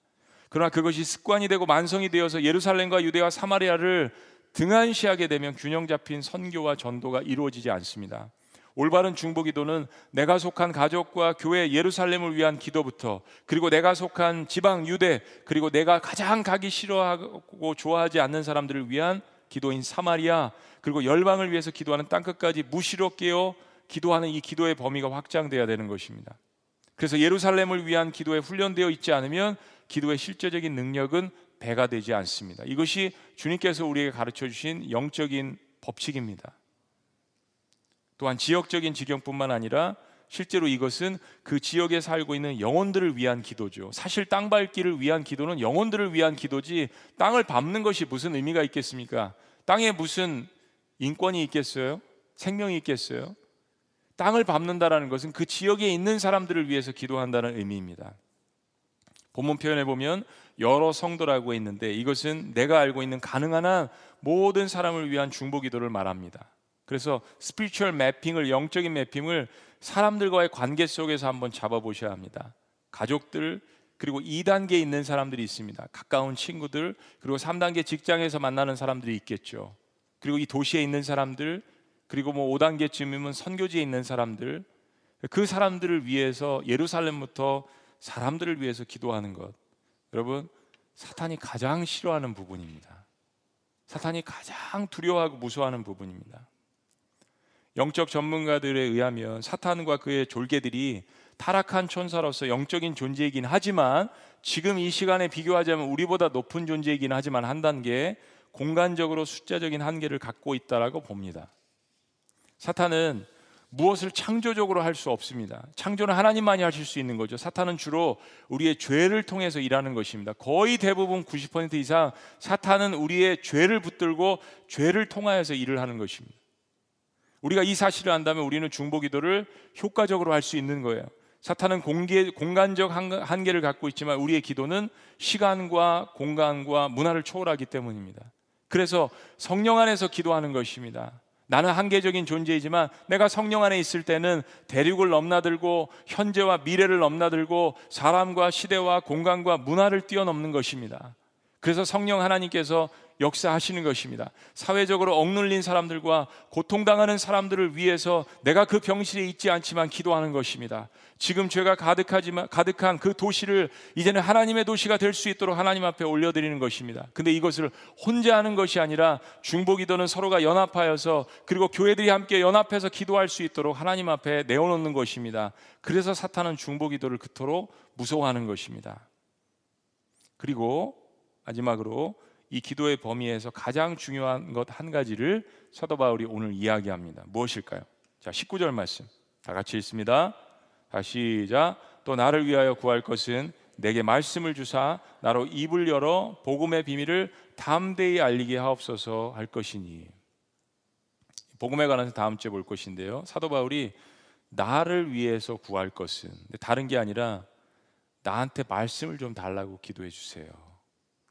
그러나 그것이 습관이 되고 만성이 되어서 예루살렘과 유대와 사마리아를 등한시하게 되면 균형 잡힌 선교와 전도가 이루어지지 않습니다. 올바른 중보 기도는 내가 속한 가족과 교회 예루살렘을 위한 기도부터 그리고 내가 속한 지방 유대 그리고 내가 가장 가기 싫어하고 좋아하지 않는 사람들을 위한 기도인 사마리아 그리고 열방을 위해서 기도하는 땅 끝까지 무시로 깨어 기도하는 이 기도의 범위가 확장돼야 되는 것입니다. 그래서 예루살렘을 위한 기도에 훈련되어 있지 않으면 기도의 실제적인 능력은 배가 되지 않습니다. 이것이 주님께서 우리에게 가르쳐 주신 영적인 법칙입니다. 또한 지역적인 지경뿐만 아니라 실제로 이것은 그 지역에 살고 있는 영혼들을 위한 기도죠. 사실 땅 밟기를 위한 기도는 영혼들을 위한 기도지 땅을 밟는 것이 무슨 의미가 있겠습니까? 땅에 무슨 인권이 있겠어요? 생명이 있겠어요? 땅을 밟는다라는 것은 그 지역에 있는 사람들을 위해서 기도한다는 의미입니다. 본문 표현에 보면 여러 성도라고 있는데 이것은 내가 알고 있는 가능한 한 모든 사람을 위한 중보 기도를 말합니다. 그래서 스피리추얼 매핑을 영적인 매핑을 사람들과의 관계 속에서 한번 잡아 보셔야 합니다. 가족들 그리고 2단계에 있는 사람들이 있습니다. 가까운 친구들 그리고 3단계 직장에서 만나는 사람들이 있겠죠. 그리고 이 도시에 있는 사람들 그리고 뭐 5단계쯤이면 선교지에 있는 사람들 그 사람들을 위해서 예루살렘부터 사람들을 위해서 기도하는 것 여러분 사탄이 가장 싫어하는 부분입니다. 사탄이 가장 두려워하고 무서워하는 부분입니다. 영적 전문가들에 의하면 사탄과 그의 졸개들이 타락한 천사로서 영적인 존재이긴 하지만 지금 이 시간에 비교하자면 우리보다 높은 존재이긴 하지만 한 단계 공간적으로 숫자적인 한계를 갖고 있다라고 봅니다. 사탄은 무엇을 창조적으로 할 수 없습니다. 창조는 하나님만이 하실 수 있는 거죠. 사탄은 주로 우리의 죄를 통해서 일하는 것입니다. 거의 대부분 90% 이상 사탄은 우리의 죄를 붙들고 죄를 통하여서 일을 하는 것입니다. 우리가 이 사실을 안다면 우리는 중보 기도를 효과적으로 할 수 있는 거예요. 사탄은 공개, 공간적 한계를 갖고 있지만 우리의 기도는 시간과 공간과 문화를 초월하기 때문입니다. 그래서 성령 안에서 기도하는 것입니다. 나는 한계적인 존재이지만 내가 성령 안에 있을 때는 대륙을 넘나들고 현재와 미래를 넘나들고 사람과 시대와 공간과 문화를 뛰어넘는 것입니다. 그래서 성령 하나님께서 역사하시는 것입니다. 사회적으로 억눌린 사람들과 고통당하는 사람들을 위해서 내가 그 병실에 있지 않지만 기도하는 것입니다. 지금 죄가 가득하지만 가득한 그 도시를 이제는 하나님의 도시가 될 수 있도록 하나님 앞에 올려드리는 것입니다. 근데 이것을 혼자 하는 것이 아니라 중보기도는 서로가 연합하여서 그리고 교회들이 함께 연합해서 기도할 수 있도록 하나님 앞에 내어놓는 것입니다. 그래서 사탄은 중보기도를 그토록 무서워하는 것입니다. 그리고 마지막으로 이 기도의 범위에서 가장 중요한 것 한 가지를 사도 바울이 오늘 이야기합니다. 무엇일까요? 자, 19절 말씀. 다 같이 읽습니다. 다시 시작. 또 나를 위하여 구할 것은 내게 말씀을 주사 나로 입을 열어 복음의 비밀을 담대히 알리게 하옵소서 할 것이니. 복음에 관해서 다음 주에 볼 것인데요. 사도 바울이 나를 위해서 구할 것은 다른 게 아니라 나한테 말씀을 좀 달라고 기도해 주세요.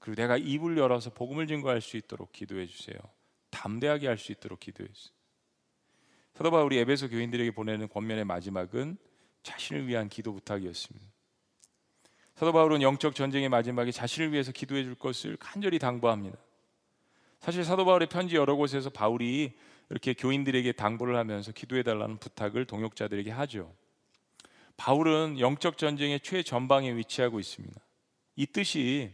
그리고 내가 입을 열어서 복음을 증거할 수 있도록 기도해 주세요. 담대하게 할 수 있도록 기도해 주세요. 사도 바울이 에베소 교인들에게 보내는 권면의 마지막은 자신을 위한 기도 부탁이었습니다. 사도 바울은 영적 전쟁의 마지막에 자신을 위해서 기도해 줄 것을 간절히 당부합니다. 사실 사도 바울의 편지 여러 곳에서 바울이 이렇게 교인들에게 당부를 하면서 기도해 달라는 부탁을 동역자들에게 하죠. 바울은 영적 전쟁의 최전방에 위치하고 있습니다. 이 뜻이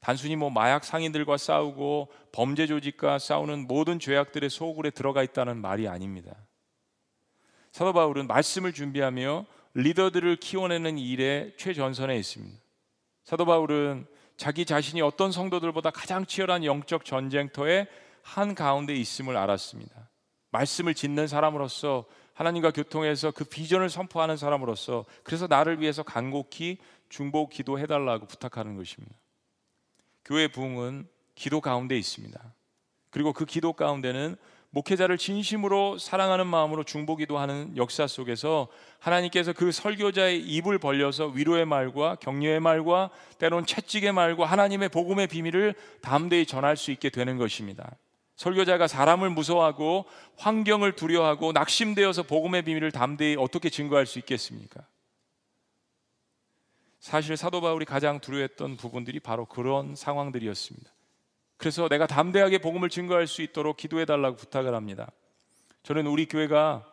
단순히 뭐 마약 상인들과 싸우고 범죄 조직과 싸우는 모든 죄악들의 소굴에 들어가 있다는 말이 아닙니다. 사도 바울은 말씀을 준비하며 리더들을 키워내는 일에 최전선에 있습니다. 사도 바울은 자기 자신이 어떤 성도들보다 가장 치열한 영적 전쟁터에 한 가운데 있음을 알았습니다. 말씀을 짓는 사람으로서 하나님과 교통해서 그 비전을 선포하는 사람으로서 그래서 나를 위해서 간곡히 중보 기도해 달라고 부탁하는 것입니다. 교회 부흥은 기도 가운데 있습니다. 그리고 그 기도 가운데는 목회자를 진심으로 사랑하는 마음으로 중보기도하는 역사 속에서 하나님께서 그 설교자의 입을 벌려서 위로의 말과 격려의 말과 때론 채찍의 말과 하나님의 복음의 비밀을 담대히 전할 수 있게 되는 것입니다. 설교자가 사람을 무서워하고 환경을 두려워하고 낙심되어서 복음의 비밀을 담대히 어떻게 증거할 수 있겠습니까? 사실 사도 바울이 가장 두려워했던 부분들이 바로 그런 상황들이었습니다. 그래서 내가 담대하게 복음을 증거할 수 있도록 기도해 달라고 부탁을 합니다. 저는 우리 교회가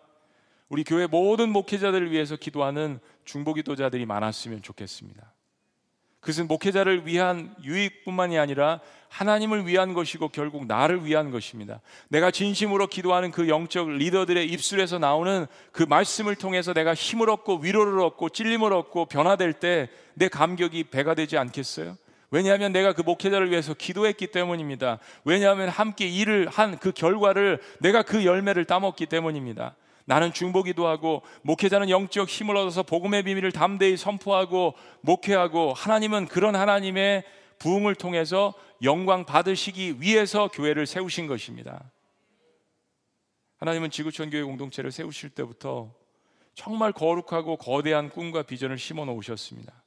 우리 교회 모든 목회자들을 위해서 기도하는 중보기도자들이 많았으면 좋겠습니다. 그것은 목회자를 위한 유익뿐만이 아니라 하나님을 위한 것이고 결국 나를 위한 것입니다. 내가 진심으로 기도하는 그 영적 리더들의 입술에서 나오는 그 말씀을 통해서 내가 힘을 얻고 위로를 얻고 찔림을 얻고 변화될 때 내 감격이 배가 되지 않겠어요? 왜냐하면 내가 그 목회자를 위해서 기도했기 때문입니다. 왜냐하면 함께 일을 한 그 결과를 내가 그 열매를 따먹기 때문입니다. 나는 중보기도 하고 목회자는 영적 힘을 얻어서 복음의 비밀을 담대히 선포하고 목회하고 하나님은 그런 하나님의 부흥을 통해서 영광 받으시기 위해서 교회를 세우신 것입니다. 하나님은 지구촌 교회 공동체를 세우실 때부터 정말 거룩하고 거대한 꿈과 비전을 심어 놓으셨습니다.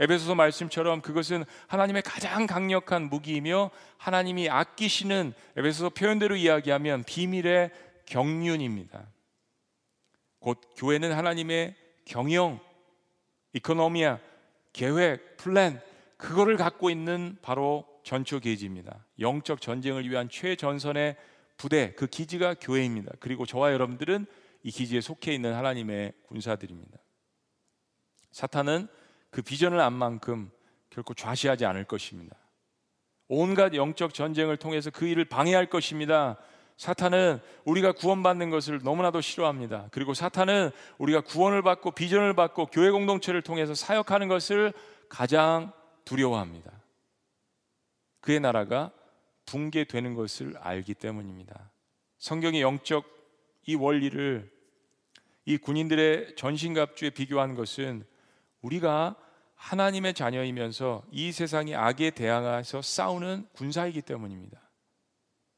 에베소서 말씀처럼 그것은 하나님의 가장 강력한 무기이며 하나님이 아끼시는 에베소서 표현대로 이야기하면 비밀의 경륜입니다. 곧 교회는 하나님의 경영, 이코노미아, 계획, 플랜 그거를 갖고 있는 바로 전초 계지입니다. 영적 전쟁을 위한 최전선의 부대 그 기지가 교회입니다. 그리고 저와 여러분들은 이 기지에 속해 있는 하나님의 군사들입니다. 사탄은 그 비전을 안 만큼 결코 좌시하지 않을 것입니다. 온갖 영적 전쟁을 통해서 그 일을 방해할 것입니다. 사탄은 우리가 구원받는 것을 너무나도 싫어합니다. 그리고 사탄은 우리가 구원을 받고 비전을 받고 교회 공동체를 통해서 사역하는 것을 가장 두려워합니다. 그의 나라가 붕괴되는 것을 알기 때문입니다. 성경의 영적 이 원리를 이 군인들의 전신갑주에 비교한 것은 우리가 하나님의 자녀이면서 이 세상의 악에 대항해서 싸우는 군사이기 때문입니다.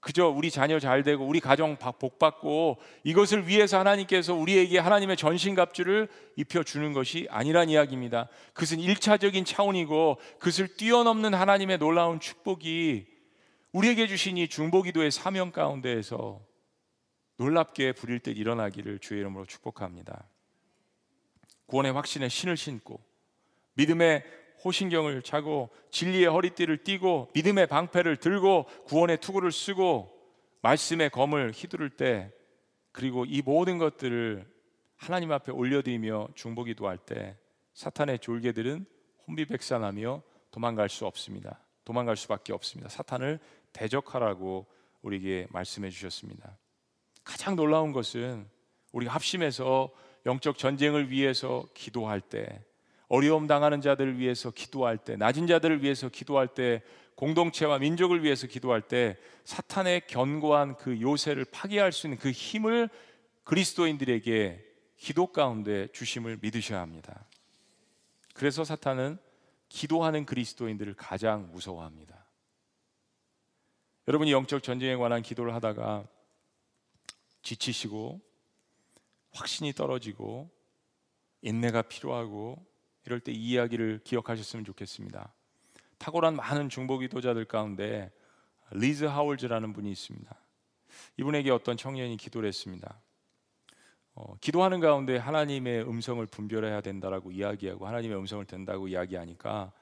그저 우리 자녀 잘 되고 우리 가정 복 받고 이것을 위해서 하나님께서 우리에게 하나님의 전신갑주를 입혀 주는 것이 아니란 이야기입니다. 그것은 일차적인 차원이고 그것을 뛰어넘는 하나님의 놀라운 축복이 우리에게 주신 이 중보기도의 사명 가운데에서 놀랍게 부릴 때 일어나기를 주의 이름으로 축복합니다. 구원의 확신에 신을 신고 믿음의 호신경을 차고 진리의 허리띠를 띠고 믿음의 방패를 들고 구원의 투구를 쓰고 말씀의 검을 휘두를 때 그리고 이 모든 것들을 하나님 앞에 올려드리며 중보기도할 때 사탄의 졸개들은 혼비백산하며 도망갈 수 없습니다. 도망갈 수밖에 없습니다. 사탄을 대적하라고 우리에게 말씀해 주셨습니다. 가장 놀라운 것은 우리가 합심해서 영적 전쟁을 위해서 기도할 때 어려움 당하는 자들을 위해서 기도할 때, 낮은 자들을 위해서 기도할 때, 공동체와 민족을 위해서 기도할 때 사탄의 견고한 그 요새를 파괴할 수 있는 그 힘을 그리스도인들에게 기도 가운데 주심을 믿으셔야 합니다. 그래서 사탄은 기도하는 그리스도인들을 가장 무서워합니다. 여러분이 영적 전쟁에 관한 기도를 하다가 지치시고 확신이 떨어지고 인내가 필요하고 이럴 때 이 이야기를 기억하셨으면 좋겠습니다. 탁월한 많은 중보기도자들 가운데 리즈 하울즈라는 분이 있습니다. 이분에게 어떤 청년이 기도를 했습니다. 어, 기도하는 가운데 하나님의 음성을 분별해야 된다라고 이야기하고 하나님의 음성을 된다고 이야기하니까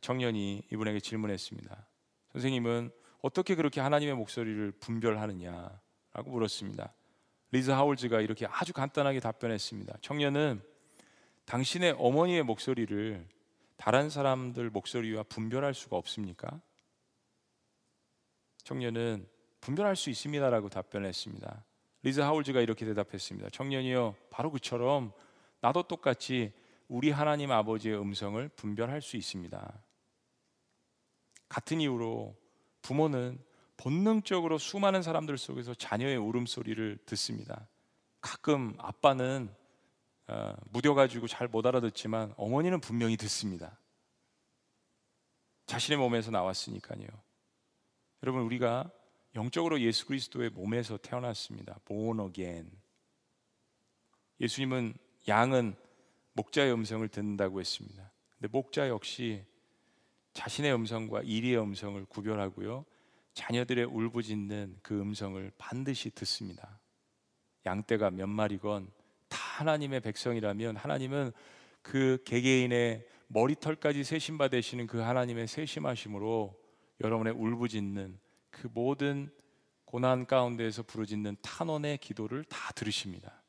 청년이 이분에게 질문했습니다. 선생님은 어떻게 그렇게 하나님의 목소리를 분별하느냐라고 물었습니다. 리즈 하울즈가 이렇게 아주 간단하게 답변했습니다. 청년은 당신의 어머니의 목소리를 다른 사람들 목소리와 분별할 수가 없습니까? 청년은 분별할 수 있습니다라고 답변했습니다. 리즈 하울즈가 이렇게 대답했습니다. 청년이요, 바로 그처럼 나도 똑같이 우리 하나님 아버지의 음성을 분별할 수 있습니다. 같은 이유로 부모는 본능적으로 수많은 사람들 속에서 자녀의 울음소리를 듣습니다. 가끔 아빠는 어, 무뎌가지고 잘 못 알아듣지만 어머니는 분명히 듣습니다. 자신의 몸에서 나왔으니까요. 여러분 우리가 영적으로 예수 그리스도의 몸에서 태어났습니다. born again. 예수님은 양은 목자의 음성을 듣는다고 했습니다. 근데 목자 역시 자신의 음성과 이리의 음성을 구별하고요. 자녀들의 울부짖는 그 음성을 반드시 듣습니다. 양떼가 몇 마리건 하나님의 백성이라면 하나님은 그 개개인의 머리털까지 세심바 되시는 그 하나님의 세심하심으로 여러분의 울부짖는 그 모든 고난 가운데에서 부르짖는 탄원의 기도를 다 들으십니다.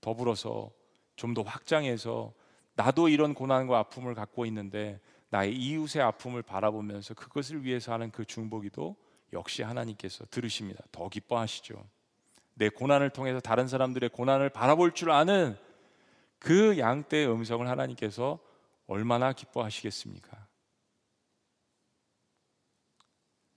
더불어서 좀 더 확장해서 나도 이런 고난과 아픔을 갖고 있는데 나의 이웃의 아픔을 바라보면서 그것을 위해서 하는 그 중보기도 역시 하나님께서 들으십니다. 더 기뻐하시죠. 내 고난을 통해서 다른 사람들의 고난을 바라볼 줄 아는 그 양떼의 음성을 하나님께서 얼마나 기뻐하시겠습니까?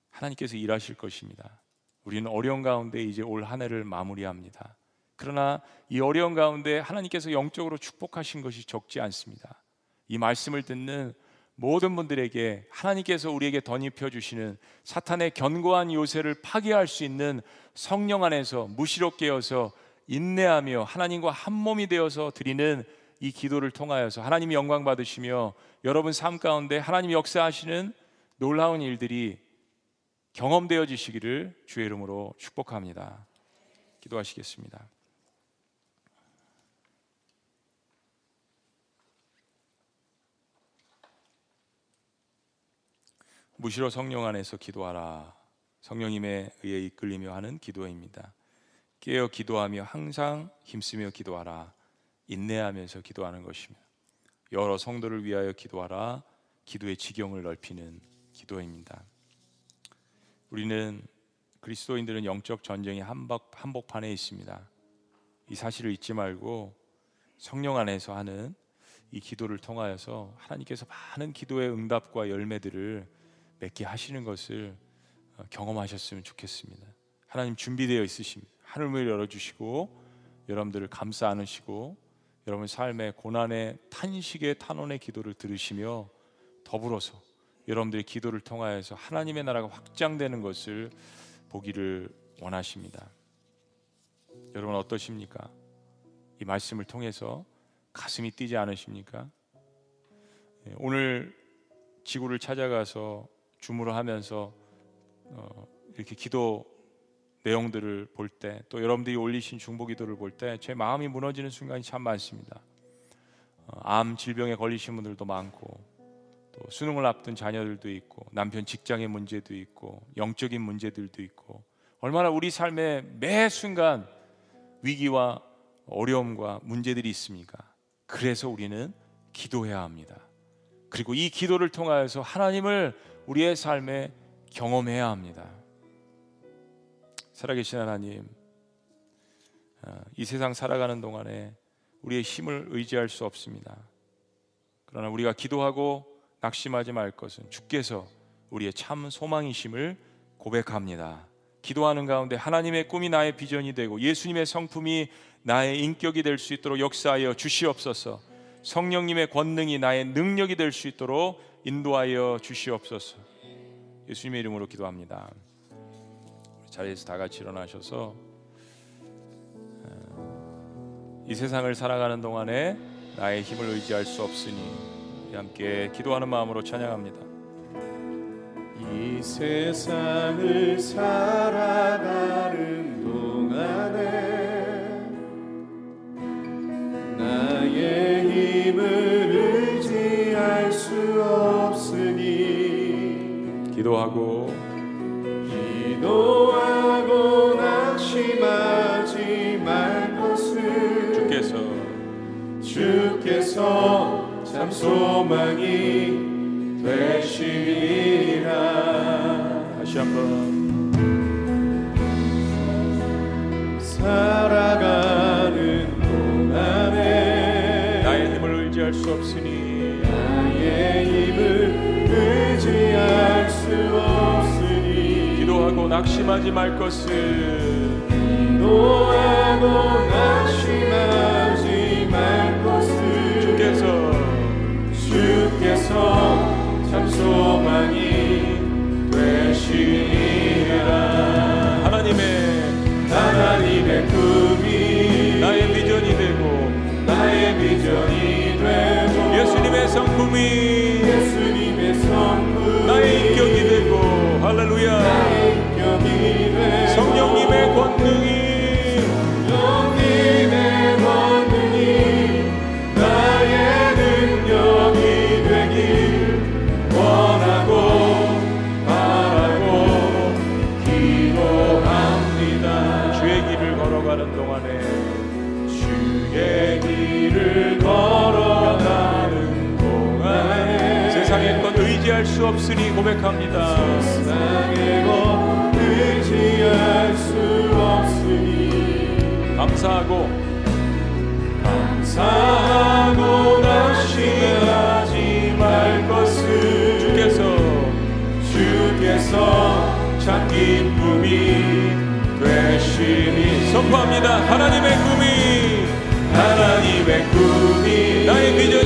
하나님께서 일하실 것입니다. 우리는 어려운 가운데 이제 올 한 해를 마무리합니다. 그러나 이 어려운 가운데 하나님께서 영적으로 축복하신 것이 적지 않습니다. 이 말씀을 듣는 모든 분들에게 하나님께서 우리에게 덧입혀 주시는 사탄의 견고한 요새를 파괴할 수 있는 성령 안에서 무시로 깨어서 인내하며 하나님과 한 몸이 되어서 드리는 이 기도를 통하여서 하나님 영광 받으시며 여러분 삶 가운데 하나님 역사하시는 놀라운 일들이 경험되어 지시기를 주의 이름으로 축복합니다. 기도하시겠습니다. 무시로 성령 안에서 기도하라. 성령님에 의해 이끌리며 하는 기도입니다. 깨어 기도하며 항상 힘쓰며 기도하라. 인내하면서 기도하는 것입니다. 여러 성도를 위하여 기도하라. 기도의 지경을 넓히는 기도입니다. 우리는 그리스도인들은 영적 전쟁의 한복, 한복판에 있습니다. 이 사실을 잊지 말고 성령 안에서 하는 이 기도를 통하여서 하나님께서 많은 기도의 응답과 열매들을 맺게 하시는 것을 어, 경험하셨으면 좋겠습니다. 하나님 준비되어 있으십니다. 하늘을 열어주시고 여러분들을 감싸 안으시고 여러분 삶의 고난의 탄식의 탄원의 기도를 들으시며 더불어서 여러분들의 기도를 통하여서 하나님의 나라가 확장되는 것을 보기를 원하십니다. 여러분 어떠십니까? 이 말씀을 통해서 가슴이 뛰지 않으십니까? 예, 오늘 지구를 찾아가서 주무를 하면서 어, 이렇게 기도 내용들을 볼 때 또 여러분들이 올리신 중보기도를 볼 때 제 마음이 무너지는 순간이 참 많습니다. 어, 암 질병에 걸리신 분들도 많고 또 수능을 앞둔 자녀들도 있고 남편 직장의 문제도 있고 영적인 문제들도 있고 얼마나 우리 삶의 매 순간 위기와 어려움과 문제들이 있습니까? 그래서 우리는 기도해야 합니다. 그리고 이 기도를 통하여서 하나님을 우리의 삶에 경험해야 합니다. 살아계신 하나님, 아, 이 세상 살아가는 동안에 우리의 힘을 의지할 수 없습니다. 그러나 우리가 기도하고 낙심하지 말 것은 주께서 우리의 참 소망이심을 고백합니다. 기도하는 가운데 하나님의 꿈이 나의 비전이 되고 예수님의 성품이 나의 인격이 될 수 있도록 역사하여 주시옵소서. 성령님의 권능이 나의 능력이 될 수 있도록 인도하여 주시옵소서. 예수님의 이름으로 기도합니다. 자리에서 다 같이 일어나셔서 어, 이 세상을 살아가는 동안에 나의 힘을 의지할 수 없으니 함께 기도하는 마음으로 찬양합니다. 이 세상을 살아가는 동안 기도하고 기도하고 낙심하지 말 것을 주께서 주께서 참 소망이 되시리라. 다시 한번. 살아가는 동안에 나의 힘을 의지할 수 없으니 나의 힘을 낙심하지 말 것을. 기도하고 낙심하지 말 것을. 주께서. 주께서 참 소망이 되시리라. 하나님의 하나님의 꿈이 나의 비전이 되고 나의 비전이 되고 예수님의 성품이 예수님의 성품 나의 인격이 되고. 할렐루야 성령님의 권능이. 성령님의 권능이 나의 능력이 되길 원하고 바라고 기도합니다. 주의 길을 걸어가는 동안에 주의 길을 걸어가는 동안에 세상의 것 의지할 수 없으니 고백합니다 감사하고. 감사하고 낙심하지 말 것을. 주께서. 주께서 참 기쁨이 되시니. 선포합니다. 하나님의 꿈이. 하나님의 꿈이 나의 비전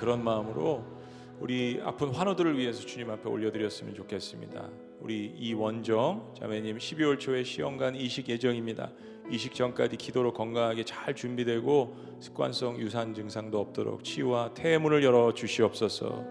그런 마음으로 우리 아픈 환우들을 위해서 주님 앞에 올려드렸으면 좋겠습니다. 우리 이원정 자매님 12월 초에 시험관 이식 예정입니다. 이식 전까지 기도로 건강하게 잘 준비되고 습관성 유산 증상도 없도록 치유와 태문을 열어 주시옵소서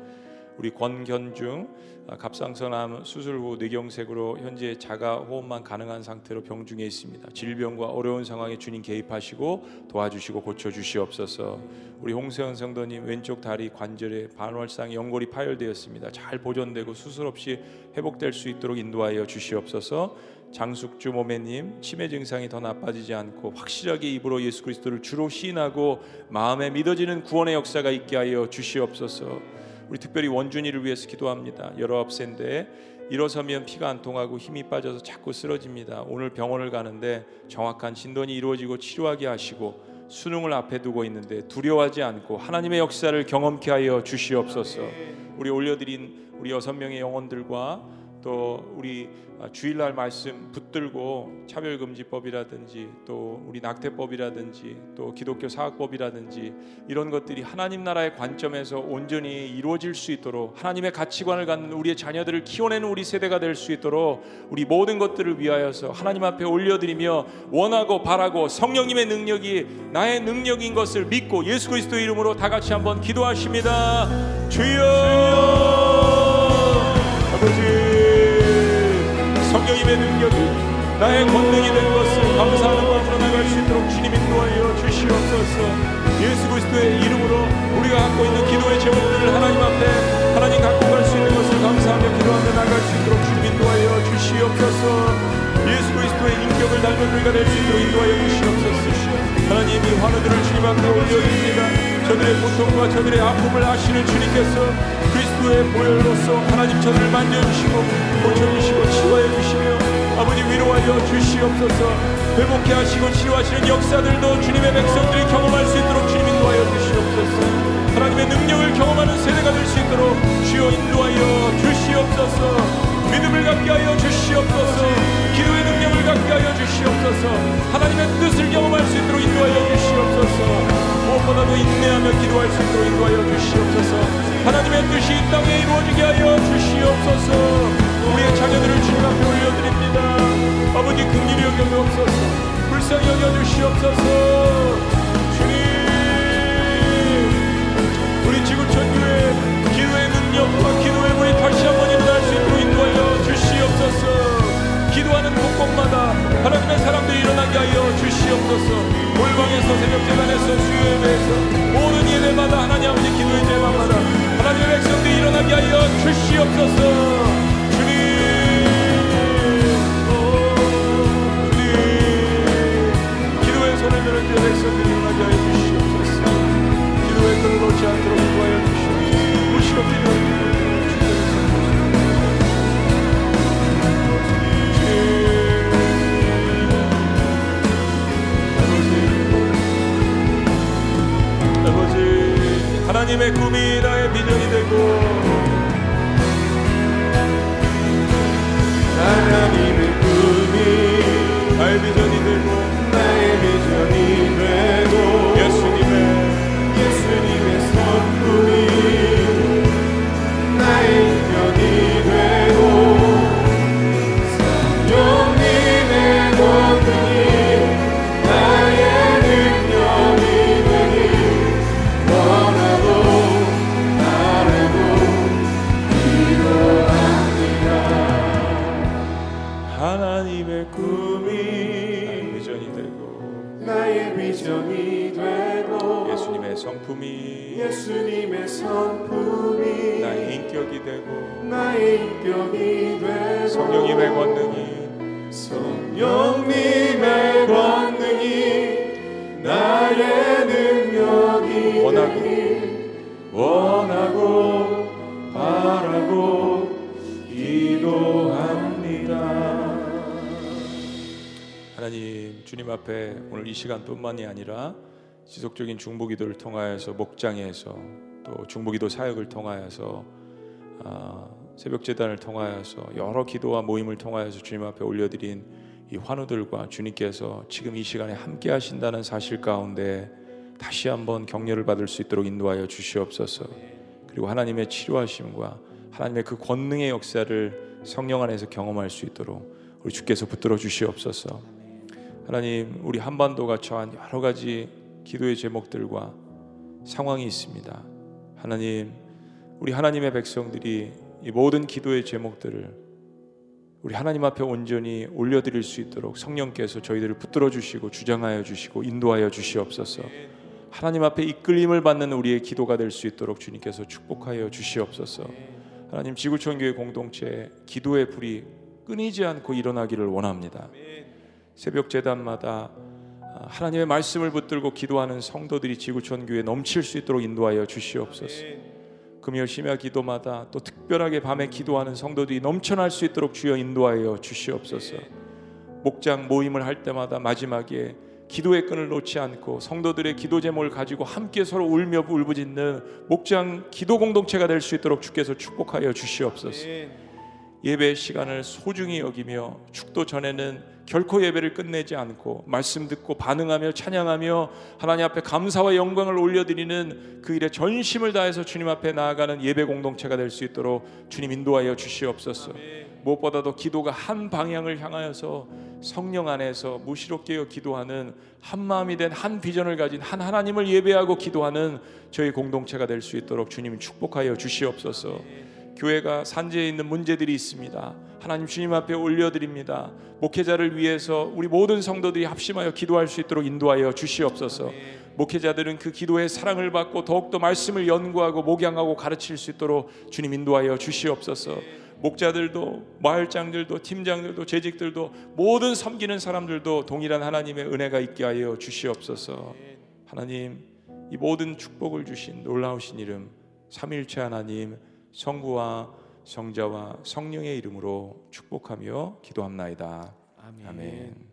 우리 권견중 아, 갑상선암 수술 후 뇌경색으로 현재 자가 호흡만 가능한 상태로 병중에 있습니다. 질병과 어려운 상황에 주님 개입하시고 도와주시고 고쳐 주시옵소서. 우리 홍세현 성도님 왼쪽 다리 관절에 반월상 연골이 파열되었습니다. 잘 보존되고 수술 없이 회복될 수 있도록 인도하여 주시옵소서. 장숙주 모매님 치매 증상이 더 나빠지지 않고 확실하게 입으로 예수 그리스도를 주로 시인하고 마음에 믿어지는 구원의 역사가 있게 하여 주시옵소서. 우리 특별히 원준이를 위해서 기도합니다. 19세인데 일어서면 피가 안 통하고 힘이 빠져서 자꾸 쓰러집니다. 오늘 병원을 가는데 정확한 진단이 이루어지고 치료하게 하시고 수능을 앞에 두고 있는데 두려워하지 않고 하나님의 역사를 경험케 하여 주시옵소서. 우리 올려드린 우리 여섯 명의 영혼들과 또 우리 아, 주일날 말씀 붙들고 차별금지법이라든지 또 우리 낙태법이라든지 또 기독교 사학법이라든지 이런 것들이 하나님 나라의 관점에서 온전히 이루어질 수 있도록 하나님의 가치관을 갖는 우리의 자녀들을 키워내는 우리 세대가 될 수 있도록 우리 모든 것들을 위하여서 하나님 앞에 올려드리며 원하고 바라고 성령님의 능력이 나의 능력인 것을 믿고 예수 그리스도 이름으로 다 같이 한번 기도하십니다. 주여 성령님의 능력이 나의 권능이 된 것을 감사하는 마음으로 나갈 수 있도록 주님 인도하여 주시옵소서. 예수 그리스도의 이름으로 우리가 갖고 있는 기도의 제목들을 하나님 앞에 하나님 갖고 갈 수 있는 것을 감사하며 기도하며 나갈 수 있도록 주님 인도하여 주시옵소서. 예수 그리스도의 인격을 닮은 우리가 될 수 있도록 인도하여 주시옵소서. 하나님이 환우들을 주님 앞에 올려드립니다 저들의 고통과 저들의 아픔을 아시는 주님께서 그리스도의 보혈로서 하나님 저들을 만져주시고 고쳐주시고 위로하여 주시옵소서. 회복케 하시고 치료하시는 역사들도 주님의 백성들이 경험할 수 있도록 주님 인도하여 주시옵소서. 하나님의 능력을 경험하는 세대가 될 수 있도록 주여 인도하여 주시옵소서. 믿음을 갖게 하여 주시옵소서. 기도의 능력을 갖게 하여 주시옵소서. 하나님의 뜻을 경험할 수 있도록 인도하여 주시옵소서. 무엇보다도 인내하며 기도할 수 있도록 인도하여 주시옵소서. 하나님의 뜻이 이 땅에 이루어지게 하여 주시옵소서 우리의 자녀들을 주님 앞에 올려드립니다. 아버지 긍휼히 여겨주옵소서 불쌍히 여겨주시옵소서. 주님 우리 지구촌 교회 기도의 능력과 기도의 물이 다시 한번 일어날 수 있도록 인도하여 주시옵소서. 기도하는 곳곳마다 하나님의 사람들이 일어나게 하여 주시옵소서. 골방에서 새벽재단에서 수요예배에서 모든 예배마다 하나님 아버지 기도의 제마마다 하나님의 백성들이 일어나게 하여 주시옵소서 손을 드는 주 백성들이 일어나게 하여 주시옵소서 기도의 끈을 놓지 않도록 인도하여 주시옵소서 무시없게 기도하는 하나님의 꿈이 나의 비전이 되고 하나님의 꿈이 나의 비전이 뿐만이 아니라 지속적인 중보기도를 통하여서 목장에서 또 중보기도 사역을 통하여서 아, 새벽 재단을 통하여서 여러 기도와 모임을 통하여서 주님 앞에 올려드린 이 환우들과 주님께서 지금 이 시간에 함께 하신다는 사실 가운데 다시 한번 격려를 받을 수 있도록 인도하여 주시옵소서. 그리고 하나님의 치료하심과 하나님의 그 권능의 역사를 성령 안에서 경험할 수 있도록 우리 주께서 붙들어 주시옵소서. 하나님, 우리 한반도가 처한 여러 가지 기도의 제목들과 상황이 있습니다. 하나님, 우리 하나님의 백성들이 이 모든 기도의 제목들을 우리 하나님 앞에 온전히 올려드릴 수 있도록 성령께서 저희들을 붙들어 주시고 주장하여 주시고 인도하여 주시옵소서. 하나님 앞에 이끌림을 받는 우리의 기도가 될 수 있도록 주님께서 축복하여 주시옵소서. 하나님 지구촌 교회 공동체 기도의 불이 끊이지 않고 일어나기를 원합니다. 새벽 재단마다 아, 하나님의 말씀을 붙들고 기도하는 성도들이 지구촌 교회에 넘칠 수 있도록 인도하여 주시옵소서. 금요 심야 기도마다 또 특별하게 밤에 기도하는 성도들이 넘쳐날 수 있도록 주여 인도하여 주시옵소서. 목장 모임을 할 때마다 마지막에 기도의 끈을 놓지 않고 성도들의 기도 제목을 가지고 함께 서로 울며 울부짖는 목장 기도 공동체가 될 수 있도록 주께서 축복하여 주시옵소서. 예배 시간을 소중히 여기며 축도 전에는 결코 예배를 끝내지 않고 말씀 듣고 반응하며 찬양하며 하나님 앞에 감사와 영광을 올려드리는 그 일에 전심을 다해서 주님 앞에 나아가는 예배 공동체가 될 수 있도록 주님 인도하여 주시옵소서. 무엇보다도 기도가 한 방향을 향하여서 성령 안에서 깨어 기도하는 한 마음이 된 한 비전을 가진 한 하나님을 예배하고 기도하는 저희 공동체가 될 수 있도록 주님 축복하여 주시옵소서. 교회가 산재에 있는 문제들이 있습니다. 하나님 주님 앞에 올려드립니다. 목회자를 위해서 우리 모든 성도들이 합심하여 기도할 수 있도록 인도하여 주시옵소서. 목회자들은 그 기도의 사랑을 받고 더욱더 말씀을 연구하고 목양하고 가르칠 수 있도록 주님 인도하여 주시옵소서. 목자들도 마을장들도 팀장들도 재직들도 모든 섬기는 사람들도 동일한 하나님의 은혜가 있게 하여 주시옵소서. 하나님 이 모든 축복을 주신 놀라우신 이름 삼일체 하나님 성부와 성자와 성령의 이름으로 축복하며 기도합나이다. 아멘. 아멘.